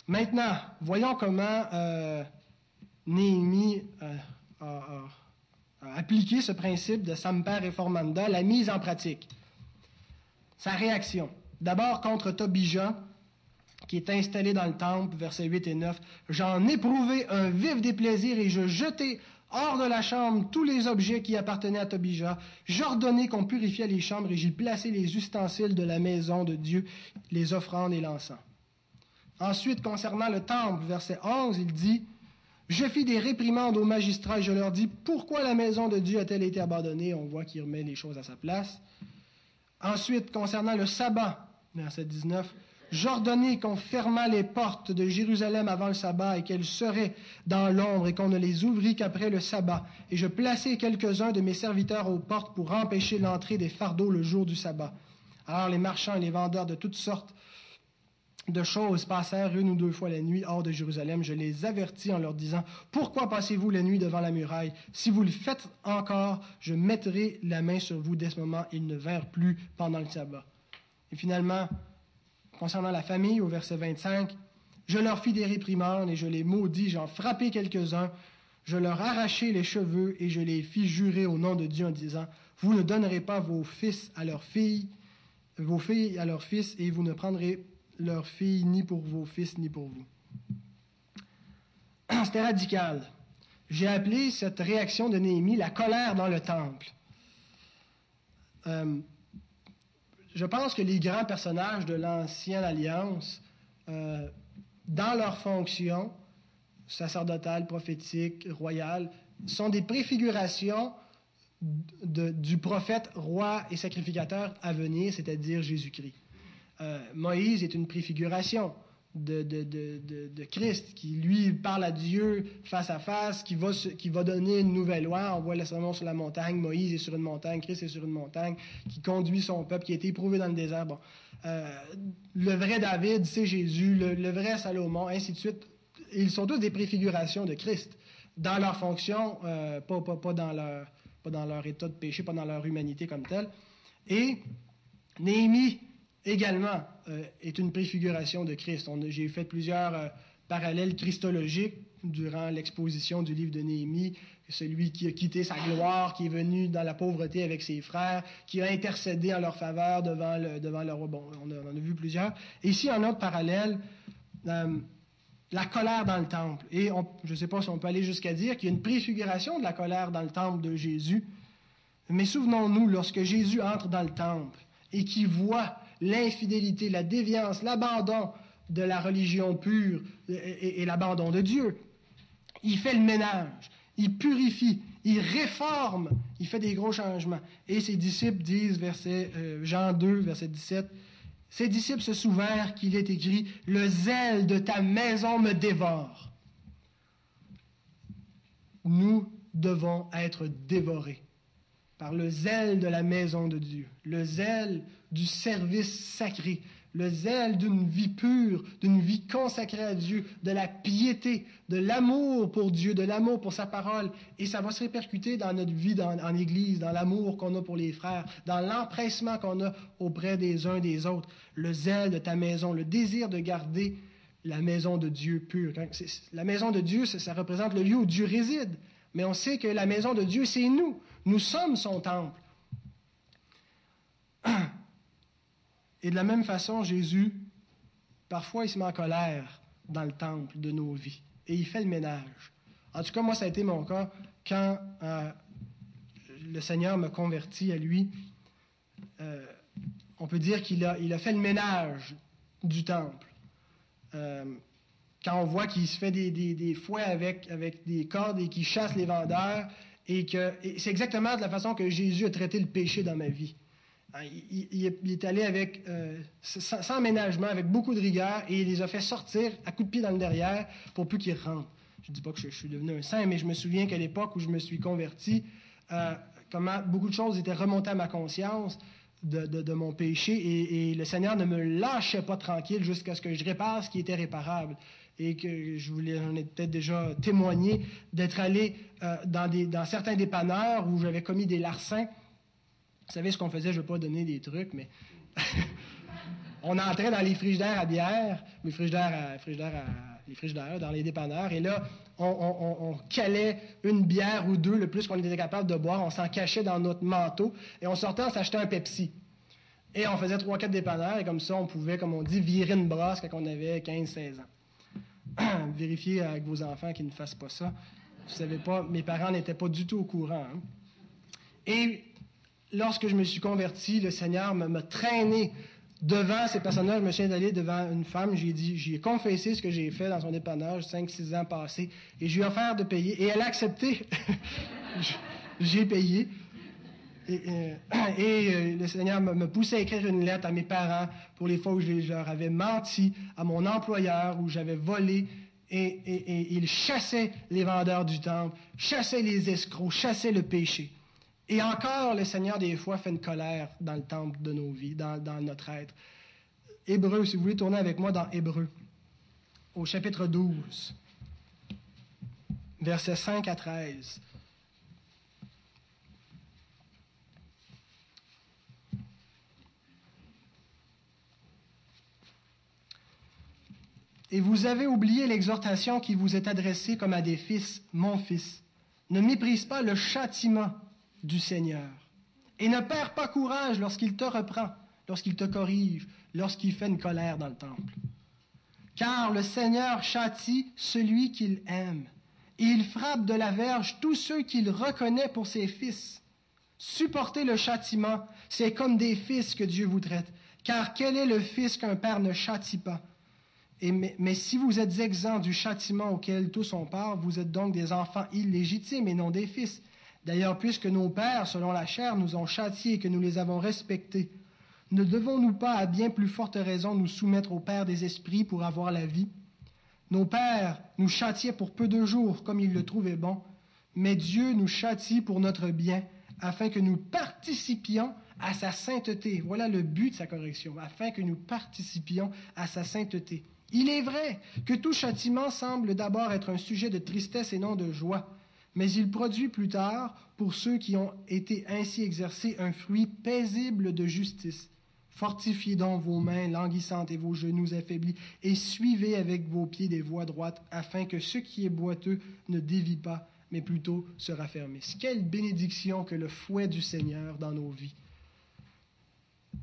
Maintenant, voyons comment euh, Néhémie euh, a, appliqué ce principe de Samper et Formanda, la mise en pratique. Sa réaction. D'abord contre Tobija, qui est installé dans le temple, versets 8 et 9. J'en éprouvai un vif déplaisir et je jetai hors de la chambre tous les objets qui appartenaient à Tobija. J'ordonnai qu'on purifiait les chambres et j'y plaçai les ustensiles de la maison de Dieu, les offrandes et l'encens. Ensuite, concernant le temple, verset 11, il dit, Je fis des réprimandes aux magistrats et je leur dis, Pourquoi la maison de Dieu a-t-elle été abandonnée? On voit qu'il remet les choses à sa place. Ensuite, concernant le sabbat, verset 19, J'ordonnai qu'on fermât les portes de Jérusalem avant le sabbat et qu'elles seraient dans l'ombre et qu'on ne les ouvrît qu'après le sabbat. Et je plaçai quelques-uns de mes serviteurs aux portes pour empêcher l'entrée des fardeaux le jour du sabbat. Alors les marchands et les vendeurs de toutes sortes de choses passèrent une ou deux fois la nuit hors de Jérusalem. Je les avertis en leur disant, Pourquoi passez-vous la nuit devant la muraille? Si vous le faites encore, je mettrai la main sur vous dès ce moment. Ils ne vinrent plus pendant le sabbat. Et finalement, concernant la famille, au verset 25, je leur fis des réprimandes et je les maudis, j'en frappai quelques-uns, je leur arrachai les cheveux et je les fis jurer au nom de Dieu en disant, vous ne donnerez pas vos fils à leurs filles, vos filles à leurs fils, et vous ne prendrez leurs filles ni pour vos fils ni pour vous. [CLEARS THROAT] C'était radical. J'ai appelé cette réaction de Néhémie la colère dans le temple. Euh, je pense que les grands personnages de l'ancienne alliance, euh, dans leur fonction sacerdotale, prophétique, royale, sont des préfigurations du prophète, roi et sacrificateur à venir, c'est-à-dire Jésus-Christ. Euh, Moïse est une préfiguration de, de, de, de, Christ, qui lui parle à Dieu face à face, qui va, qui va donner une nouvelle loi. On voit le sermon sur la montagne, Moïse est sur une montagne, Christ est sur une montagne, qui conduit son peuple, qui a été éprouvé dans le désert. Bon. Euh, le vrai David, c'est Jésus, le, vrai Salomon, ainsi de suite. Ils sont tous des préfigurations de Christ. dans leur fonction, euh, pas, pas, dans leur, pas dans leur état de péché, pas dans leur humanité comme telle. Et Néhémie également euh, est une préfiguration de Christ. J'ai fait plusieurs euh, parallèles christologiques durant l'exposition du livre de Néhémie, celui qui a quitté sa gloire, qui est venu dans la pauvreté avec ses frères, qui a intercédé en leur faveur devant le, devant roi. Bon, on, en a vu plusieurs. Et ici, un autre parallèle, euh, la colère dans le temple. Et je ne sais pas si on peut aller jusqu'à dire qu'il y a une préfiguration de la colère dans le temple de Jésus. Mais souvenons-nous, lorsque Jésus entre dans le temple et qu'il voit l'infidélité, la déviance, l'abandon de la religion pure et, l'abandon de Dieu. Il fait le ménage, il purifie, il réforme, il fait des gros changements. Et ses disciples disent, verset, euh, Jean 2, verset 17, ses disciples se souvinrent qu'il est écrit, Le zèle de ta maison me dévore. Nous devons être dévorés par le zèle de la maison de Dieu, le zèle du service sacré, le zèle d'une vie pure, d'une vie consacrée à Dieu, de la piété, de l'amour pour Dieu, de l'amour pour sa parole. Et ça va se répercuter dans notre vie en Église, dans l'amour qu'on a pour les frères, dans l'empressement qu'on a auprès des uns des autres, le zèle de ta maison, le désir de garder la maison de Dieu pure. La maison de Dieu, ça représente le lieu où Dieu réside. Mais on sait que la maison de Dieu, c'est nous. Nous sommes son temple. [CLEARS THROAT] Et de la même façon, Jésus, parfois, il se met en colère dans le temple de nos vies. Et il fait le ménage. En tout cas, moi, ça a été mon cas quand euh, le Seigneur me convertit à lui. Euh, on peut dire qu'il a, fait le ménage du temple. Euh, quand on voit qu'il se fait des, des, fouets avec, avec des cordes et qu'il chasse les vendeurs, et que c'est exactement de la façon que Jésus a traité le péché dans ma vie. Hein, il, est allé avec, euh, sans, ménagement, avec beaucoup de rigueur, et il les a fait sortir à coups de pied dans le derrière pour plus qu'ils rentrent. Je ne dis pas que je, suis devenu un saint, mais je me souviens qu'à l'époque où je me suis converti, euh, beaucoup de choses étaient remontées à ma conscience de, mon péché, et, le Seigneur ne me lâchait pas tranquille jusqu'à ce que je répare ce qui était réparable et que je voulais, j'en ai peut-être déjà témoigné, d'être allé euh, dans certains dépanneurs où j'avais commis des larcins. Vous savez ce qu'on faisait, je ne vais pas donner des trucs, mais [LAUGHS] on entrait dans les frigidaires à bière, les frigidaires, à, frigidaires, les frigidaires dans les dépanneurs, et là, on, calait une bière ou deux, le plus qu'on était capable de boire, on s'en cachait dans notre manteau, et on sortait, on s'achetait un Pepsi. Et on faisait trois, quatre dépanneurs, et comme ça, on pouvait, comme on dit, virer une brosse quand on avait 15-16 ans. [COUGHS] vérifier avec vos enfants qu'ils ne fassent pas ça. Vous savez pas, mes parents n'étaient pas du tout au courant. Hein. Et lorsque je me suis converti, le Seigneur m'a traîné devant ces personnages. Je me suis d'aller devant une femme. J'ai dit, j'ai confessé ce que j'ai fait dans son dépannage 5-6 ans passés. Et je lui ai offert de payer. Et elle a accepté. [LAUGHS] j'ai payé. Et, euh, euh, le Seigneur me, poussait à écrire une lettre à mes parents pour les fois où je, leur avais menti, à mon employeur, où j'avais volé. Et, il chassait les vendeurs du temple, chassait les escrocs, chassait le péché. Et encore, le Seigneur, des fois, fait une colère dans le temple de nos vies, dans, notre être. Hébreu, si vous voulez tourner avec moi dans Hébreu, au chapitre 12, versets 5 à 13. Et vous avez oublié l'exhortation qui vous est adressée comme à des fils, mon fils. Ne méprise pas le châtiment du Seigneur. Et ne perds pas courage lorsqu'il te reprend, lorsqu'il te corrige, lorsqu'il fait une colère dans le temple. Car le Seigneur châtie celui qu'il aime, et il frappe de la verge tous ceux qu'il reconnaît pour ses fils. Supporter le châtiment, c'est comme des fils que Dieu vous traite. Car quel est le fils qu'un père ne châtie pas? Mais, si vous êtes exempts du châtiment auquel tous ont part, vous êtes donc des enfants illégitimes et non des fils. D'ailleurs, puisque nos pères, selon la chair, nous ont châtiés et que nous les avons respectés, ne devons-nous pas, à bien plus forte raison, nous soumettre au Père des esprits pour avoir la vie? Nos pères nous châtiaient pour peu de jours, comme ils le trouvaient bon, mais Dieu nous châtie pour notre bien, afin que nous participions à sa sainteté. Voilà le but de sa correction, afin que nous participions à sa sainteté. Il est vrai que tout châtiment semble d'abord être un sujet de tristesse et non de joie, mais il produit plus tard, pour ceux qui ont été ainsi exercés, un fruit paisible de justice. Fortifiez donc vos mains languissantes et vos genoux affaiblis, et suivez avec vos pieds des voies droites, afin que ce qui est boiteux ne dévie pas, mais plutôt se raffermisse. Quelle bénédiction que le fouet du Seigneur dans nos vies.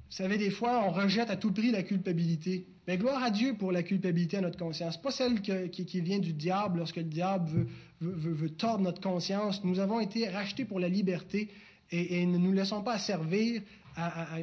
Vous savez, des fois, on rejette à tout prix la culpabilité. Mais gloire à Dieu pour la culpabilité à notre conscience. Pas celle qui, vient du diable lorsque le diable veut, tordre notre conscience. Nous avons été rachetés pour la liberté et, ne nous laissons pas servir à,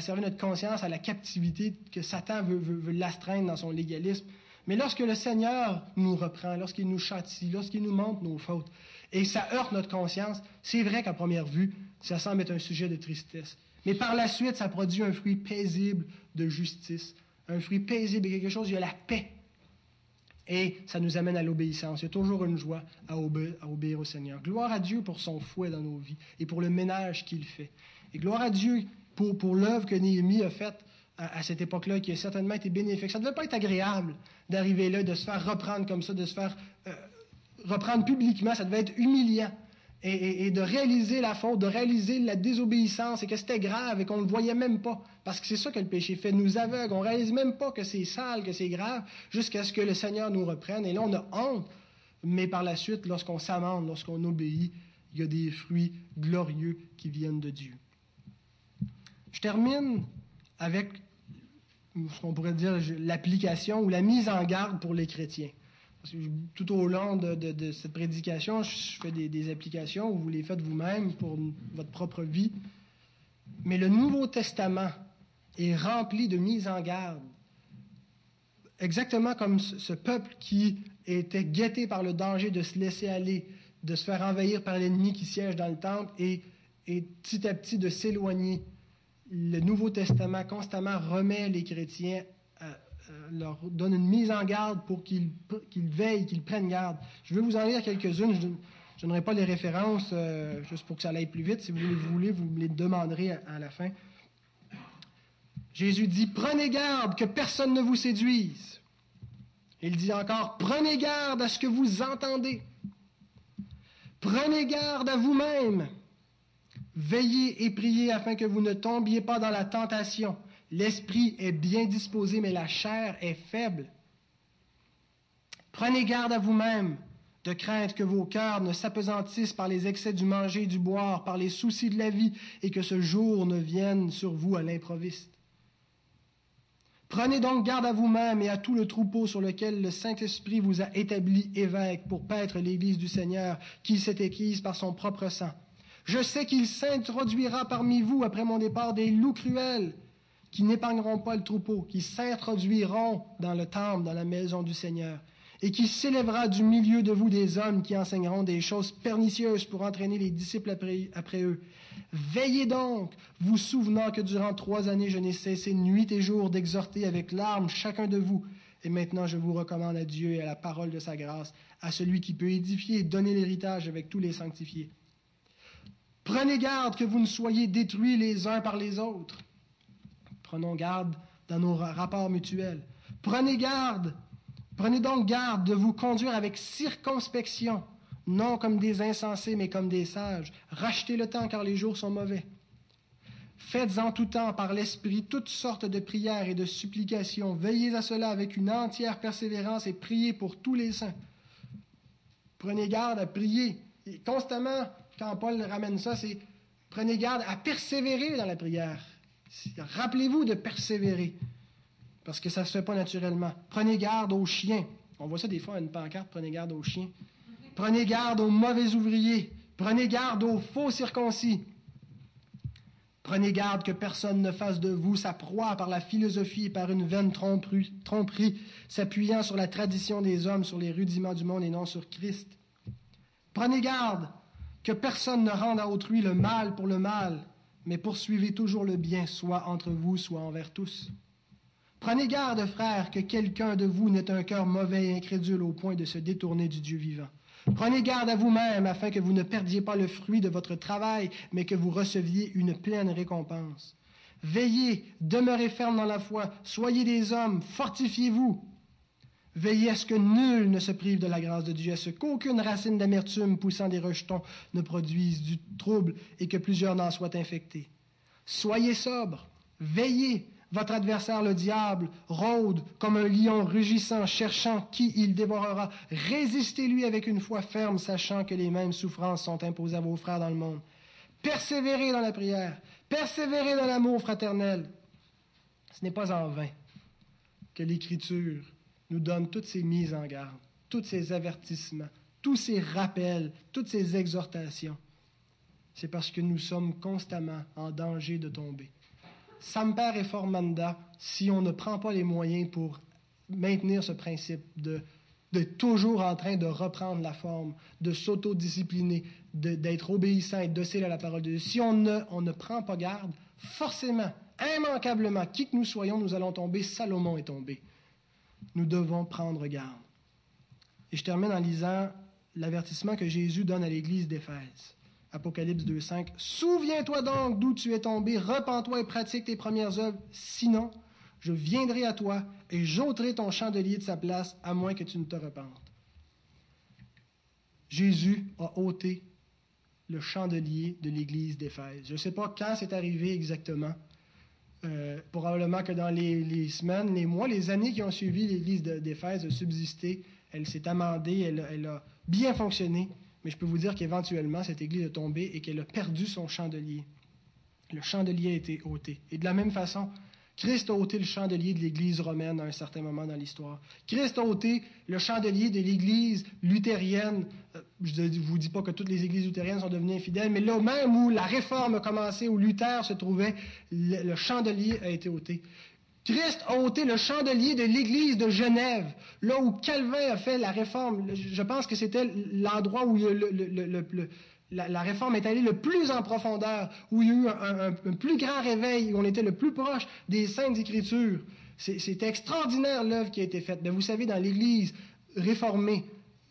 servir notre conscience à la captivité que Satan veut, veut l'astreindre dans son légalisme. Mais lorsque le Seigneur nous reprend, lorsqu'il nous châtie, lorsqu'il nous montre nos fautes, et ça heurte notre conscience, c'est vrai qu'à première vue, ça semble être un sujet de tristesse. Mais par la suite, ça produit un fruit paisible de justice, un fruit paisible et quelque chose, il y a la paix. Et ça nous amène à l'obéissance. Il y a toujours une joie à obéir, au Seigneur. Gloire à Dieu pour son fouet dans nos vies et pour le ménage qu'il fait. Et gloire à Dieu pour, pour l'œuvre que Néhémie a faite à, cette époque-là, qui a certainement été bénéfique. Ça ne devait pas être agréable d'arriver là, de se faire reprendre comme ça, de se faire euh, reprendre publiquement. Ça devait être humiliant et, de réaliser la faute, de réaliser la désobéissance et que c'était grave et qu'on ne le voyait même pas. Parce que c'est ça que le péché fait, nous aveugle. On ne réalise même pas que c'est sale, que c'est grave, jusqu'à ce que le Seigneur nous reprenne. Et là, on a honte. Mais par la suite, lorsqu'on s'amende, lorsqu'on obéit, il y a des fruits glorieux qui viennent de Dieu. Je termine avec ce qu'on pourrait dire l'application ou la mise en garde pour les chrétiens tout au long de, cette prédication, je fais des, applications, vous les faites vous-même pour votre propre vie. Mais le Nouveau Testament est rempli de mise en garde. Exactement comme ce peuple qui était guetté par le danger de se laisser aller, de se faire envahir par l'ennemi qui siège dans le temple et, et petit à petit de s'éloigner. Le Nouveau Testament constamment remet les chrétiens leur donne une mise en garde pour qu'ils veillent, qu'ils prennent garde. Je vais vous en lire quelques-unes. Je, n'aurai pas les références euh, juste pour que ça aille plus vite. Si vous les voulez, vous me les demanderez à, la fin. Jésus dit, prenez garde que personne ne vous séduise. Il dit encore, prenez garde à ce que vous entendez. Prenez garde à vous-même. Veillez et priez afin que vous ne tombiez pas dans la tentation. L'esprit est bien disposé, mais la chair est faible. Prenez garde à vous-même, de crainte que vos cœurs ne s'apesantissent par les excès du manger du boire, par les soucis de la vie, et que ce jour ne vienne sur vous à l'improviste. Prenez donc garde à vous-même et à tout le troupeau sur lequel le Saint-Esprit vous a établi évêque pour paître l'Église du Seigneur, qu'il s'est équise par son propre sang. Je sais qu'il s'introduira parmi vous après mon départ des loups cruels qui n'épargneront pas le troupeau, qui s'introduiront dans le temple, dans la maison du Seigneur, et qui s'élèvera du milieu de vous des hommes qui enseigneront des choses pernicieuses pour entraîner les disciples après, eux. Veillez donc, vous souvenant que durant trois années je n'ai cessé nuit et jour d'exhorter avec larmes chacun de vous. Et maintenant je vous recommande à Dieu et à la parole de sa grâce, à celui qui peut édifier et donner l'héritage avec tous les sanctifiés. Prenez garde que vous ne soyez détruits les uns par les autres. Prenons garde dans nos rapports mutuels. Prenez garde, prenez donc garde de vous conduire avec circonspection, non comme des insensés, mais comme des sages. Rachetez le temps car les jours sont mauvais. Faites en tout temps par l'Esprit toutes sortes de prières et de supplications. Veillez à cela avec une entière persévérance et priez pour tous les saints. Prenez garde à prier. Constamment, quand Paul ramène ça, c'est prenez garde à persévérer dans la prière. Rappelez-vous de persévérer, parce que ça ne se fait pas naturellement. Prenez garde aux chiens. On voit ça des fois à une pancarte, prenez garde aux chiens. Prenez garde aux mauvais ouvriers. Prenez garde aux faux circoncis. Prenez garde que personne ne fasse de vous sa proie par la philosophie et par une vaine tromperie, tromperie s'appuyant sur la tradition des hommes, sur les rudiments du monde et non sur Christ. Prenez garde que personne ne rende à autrui le mal pour le mal, mais poursuivez toujours le bien, soit entre vous, soit envers tous. Prenez garde, frères, que quelqu'un de vous n'ait un cœur mauvais et incrédule au point de se détourner du Dieu vivant. Prenez garde à vous-même afin que vous ne perdiez pas le fruit de votre travail, mais que vous receviez une pleine récompense. Veillez, demeurez ferme dans la foi, soyez des hommes, fortifiez-vous. Veillez à ce que nul ne se prive de la grâce de Dieu, à ce qu'aucune racine d'amertume poussant des rejetons ne produise du trouble et que plusieurs n'en soient infectés. Soyez sobres, veillez, votre adversaire, le diable, rôde comme un lion rugissant, cherchant qui il dévorera. Résistez-lui avec une foi ferme, sachant que les mêmes souffrances sont imposées à vos frères dans le monde. Persévérez dans la prière, persévérez dans l'amour fraternel. Ce n'est pas en vain que l'Écriture nous donne toutes ces mises en garde, tous ces avertissements, tous ces rappels, toutes ces exhortations. C'est parce que nous sommes constamment en danger de tomber. Samper et formanda si on ne prend pas les moyens pour maintenir ce principe de, de toujours en train de reprendre la forme, de s'autodiscipliner, d'être obéissant et docile à la parole de Dieu. Si on ne, on ne prend pas garde, forcément, immanquablement, qui que nous soyons, nous allons tomber. Salomon est tombé. Nous devons prendre garde. Et je termine en lisant l'avertissement que Jésus donne à l'Église d'Éphèse. Apocalypse 2.5. Souviens-toi donc d'où tu es tombé, repens-toi et pratique tes premières œuvres. Sinon, je viendrai à toi et j'ôterai ton chandelier de sa place, à moins que tu ne te repentes. Jésus a ôté le chandelier de l'église d'Éphèse. Je ne sais pas quand c'est arrivé exactement. Euh, probablement que dans les, semaines, les mois, les années qui ont suivi, l'église d'Éphèse a subsisté. Elle s'est amendée, elle, elle a bien fonctionné. Mais je peux vous dire qu'éventuellement, cette église est tombée et qu'elle a perdu son chandelier. Le chandelier a été ôté. Et de la même façon, Christ a ôté le chandelier de l'Église romaine à un certain moment dans l'histoire. Christ a ôté le chandelier de l'Église luthérienne. Euh, je ne vous dis pas que toutes les églises luthériennes sont devenues infidèles, mais là même où la réforme a commencé, où Luther se trouvait, le chandelier a été ôté. Christ a ôté le chandelier de l'église de Genève, là où Calvin a fait la réforme. Je pense que c'était l'endroit où la, réforme est allée le plus en profondeur, où il y a eu un, plus grand réveil, où on était le plus proche des saintes écritures. C'est extraordinaire l'œuvre qui a été faite. Mais vous savez, dans l'église réformée,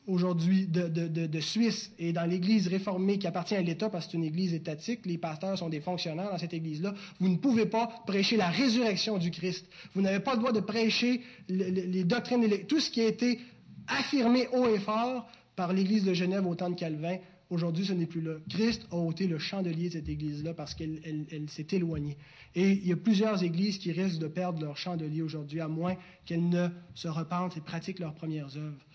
aujourd'hui de, Suisse et dans l'Église réformée qui appartient à l'État parce que c'est une Église étatique, les pasteurs sont des fonctionnaires dans cette Église-là, vous ne pouvez pas prêcher la résurrection du Christ. Vous n'avez pas le droit de prêcher les, doctrines, tout ce qui a été affirmé haut et fort par l'Église de Genève au temps de Calvin. Aujourd'hui, ce n'est plus là. Christ a ôté le chandelier de cette Église-là parce qu'elle s'est éloignée. Et il y a plusieurs Églises qui risquent de perdre leur chandelier aujourd'hui, à moins qu'elles ne se repentent et pratiquent leurs premières œuvres.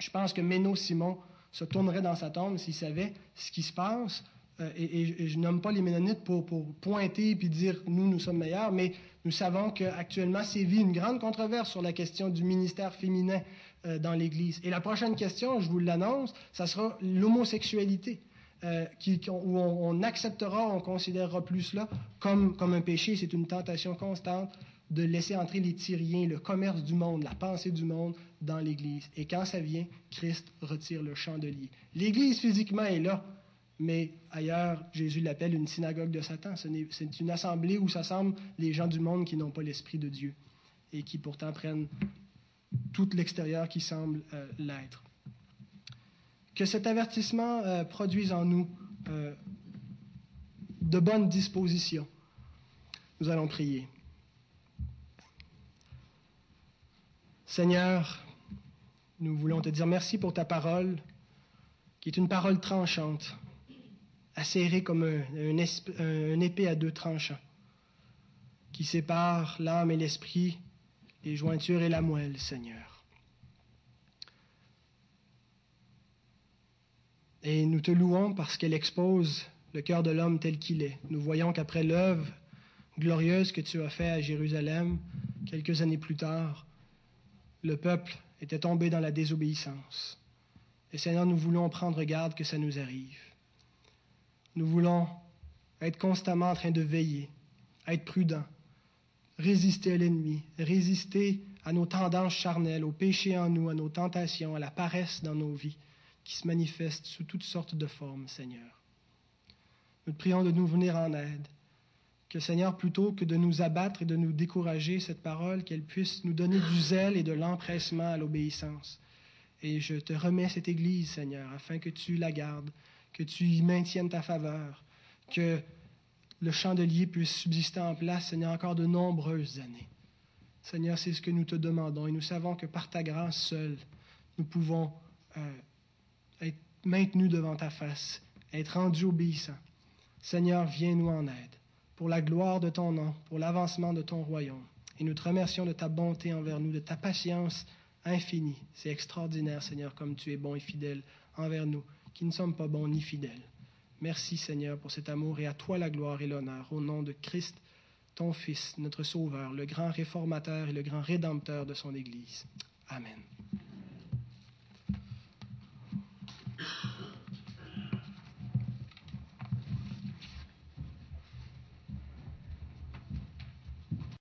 Je pense que Méno Simon se tournerait dans sa tombe s'il savait ce qui se passe. Euh, et, je nomme pas les Ménonites pour, pointer et dire nous, nous sommes meilleurs, mais nous savons qu'actuellement sévit une grande controverse sur la question du ministère féminin euh, dans l'Église. Et la prochaine question, je vous l'annonce, ça sera l'homosexualité. Euh, où on, acceptera, on considérera plus cela comme, comme un péché, c'est une tentation constante de laisser entrer les Tyriens, le commerce du monde, la pensée du monde dans l'Église. Et quand ça vient, Christ retire le chandelier. L'Église physiquement est là, mais ailleurs, Jésus l'appelle une synagogue de Satan. C'est une assemblée où s'assemblent les gens du monde qui n'ont pas l'Esprit de Dieu et qui pourtant prennent tout l'extérieur qui semble euh, l'être. Que cet avertissement euh, produise en nous euh, de bonnes dispositions. Nous allons prier. Seigneur, nous voulons te dire merci pour ta parole, qui est une parole tranchante, acérée comme un, épée à deux tranchants, qui sépare l'âme et l'esprit, les jointures et la moelle, Seigneur. Et nous te louons parce qu'elle expose le cœur de l'homme tel qu'il est. Nous voyons qu'après l'œuvre glorieuse que tu as faite à Jérusalem, quelques années plus tard, le peuple était tombé dans la désobéissance. Et Seigneur, nous voulons prendre garde que ça nous arrive. Nous voulons être constamment en train de veiller, être prudents, résister à l'ennemi, résister à nos tendances charnelles, au péché en nous, à nos tentations, à la paresse dans nos vies, qui se manifestent sous toutes sortes de formes, Seigneur. Nous te prions de nous venir en aide, que Seigneur, plutôt que de nous abattre et de nous décourager, cette parole, qu'elle puisse nous donner du zèle et de l'empressement à l'obéissance. Et je te remets cette Église, Seigneur, afin que tu la gardes, que tu y maintiennes ta faveur, que le chandelier puisse subsister en place, Seigneur, encore de nombreuses années. Seigneur, c'est ce que nous te demandons et nous savons que par ta grâce seule, nous pouvons euh, être maintenus devant ta face, être rendus obéissants. Seigneur, viens-nous en aide, pour la gloire de ton nom, pour l'avancement de ton royaume. Et nous te remercions de ta bonté envers nous, de ta patience infinie. C'est extraordinaire, Seigneur, comme tu es bon et fidèle envers nous, qui ne sommes pas bons ni fidèles. Merci, Seigneur, pour cet amour et à toi la gloire et l'honneur, au nom de Christ, ton Fils, notre Sauveur, le grand réformateur et le grand rédempteur de son Église. Amen.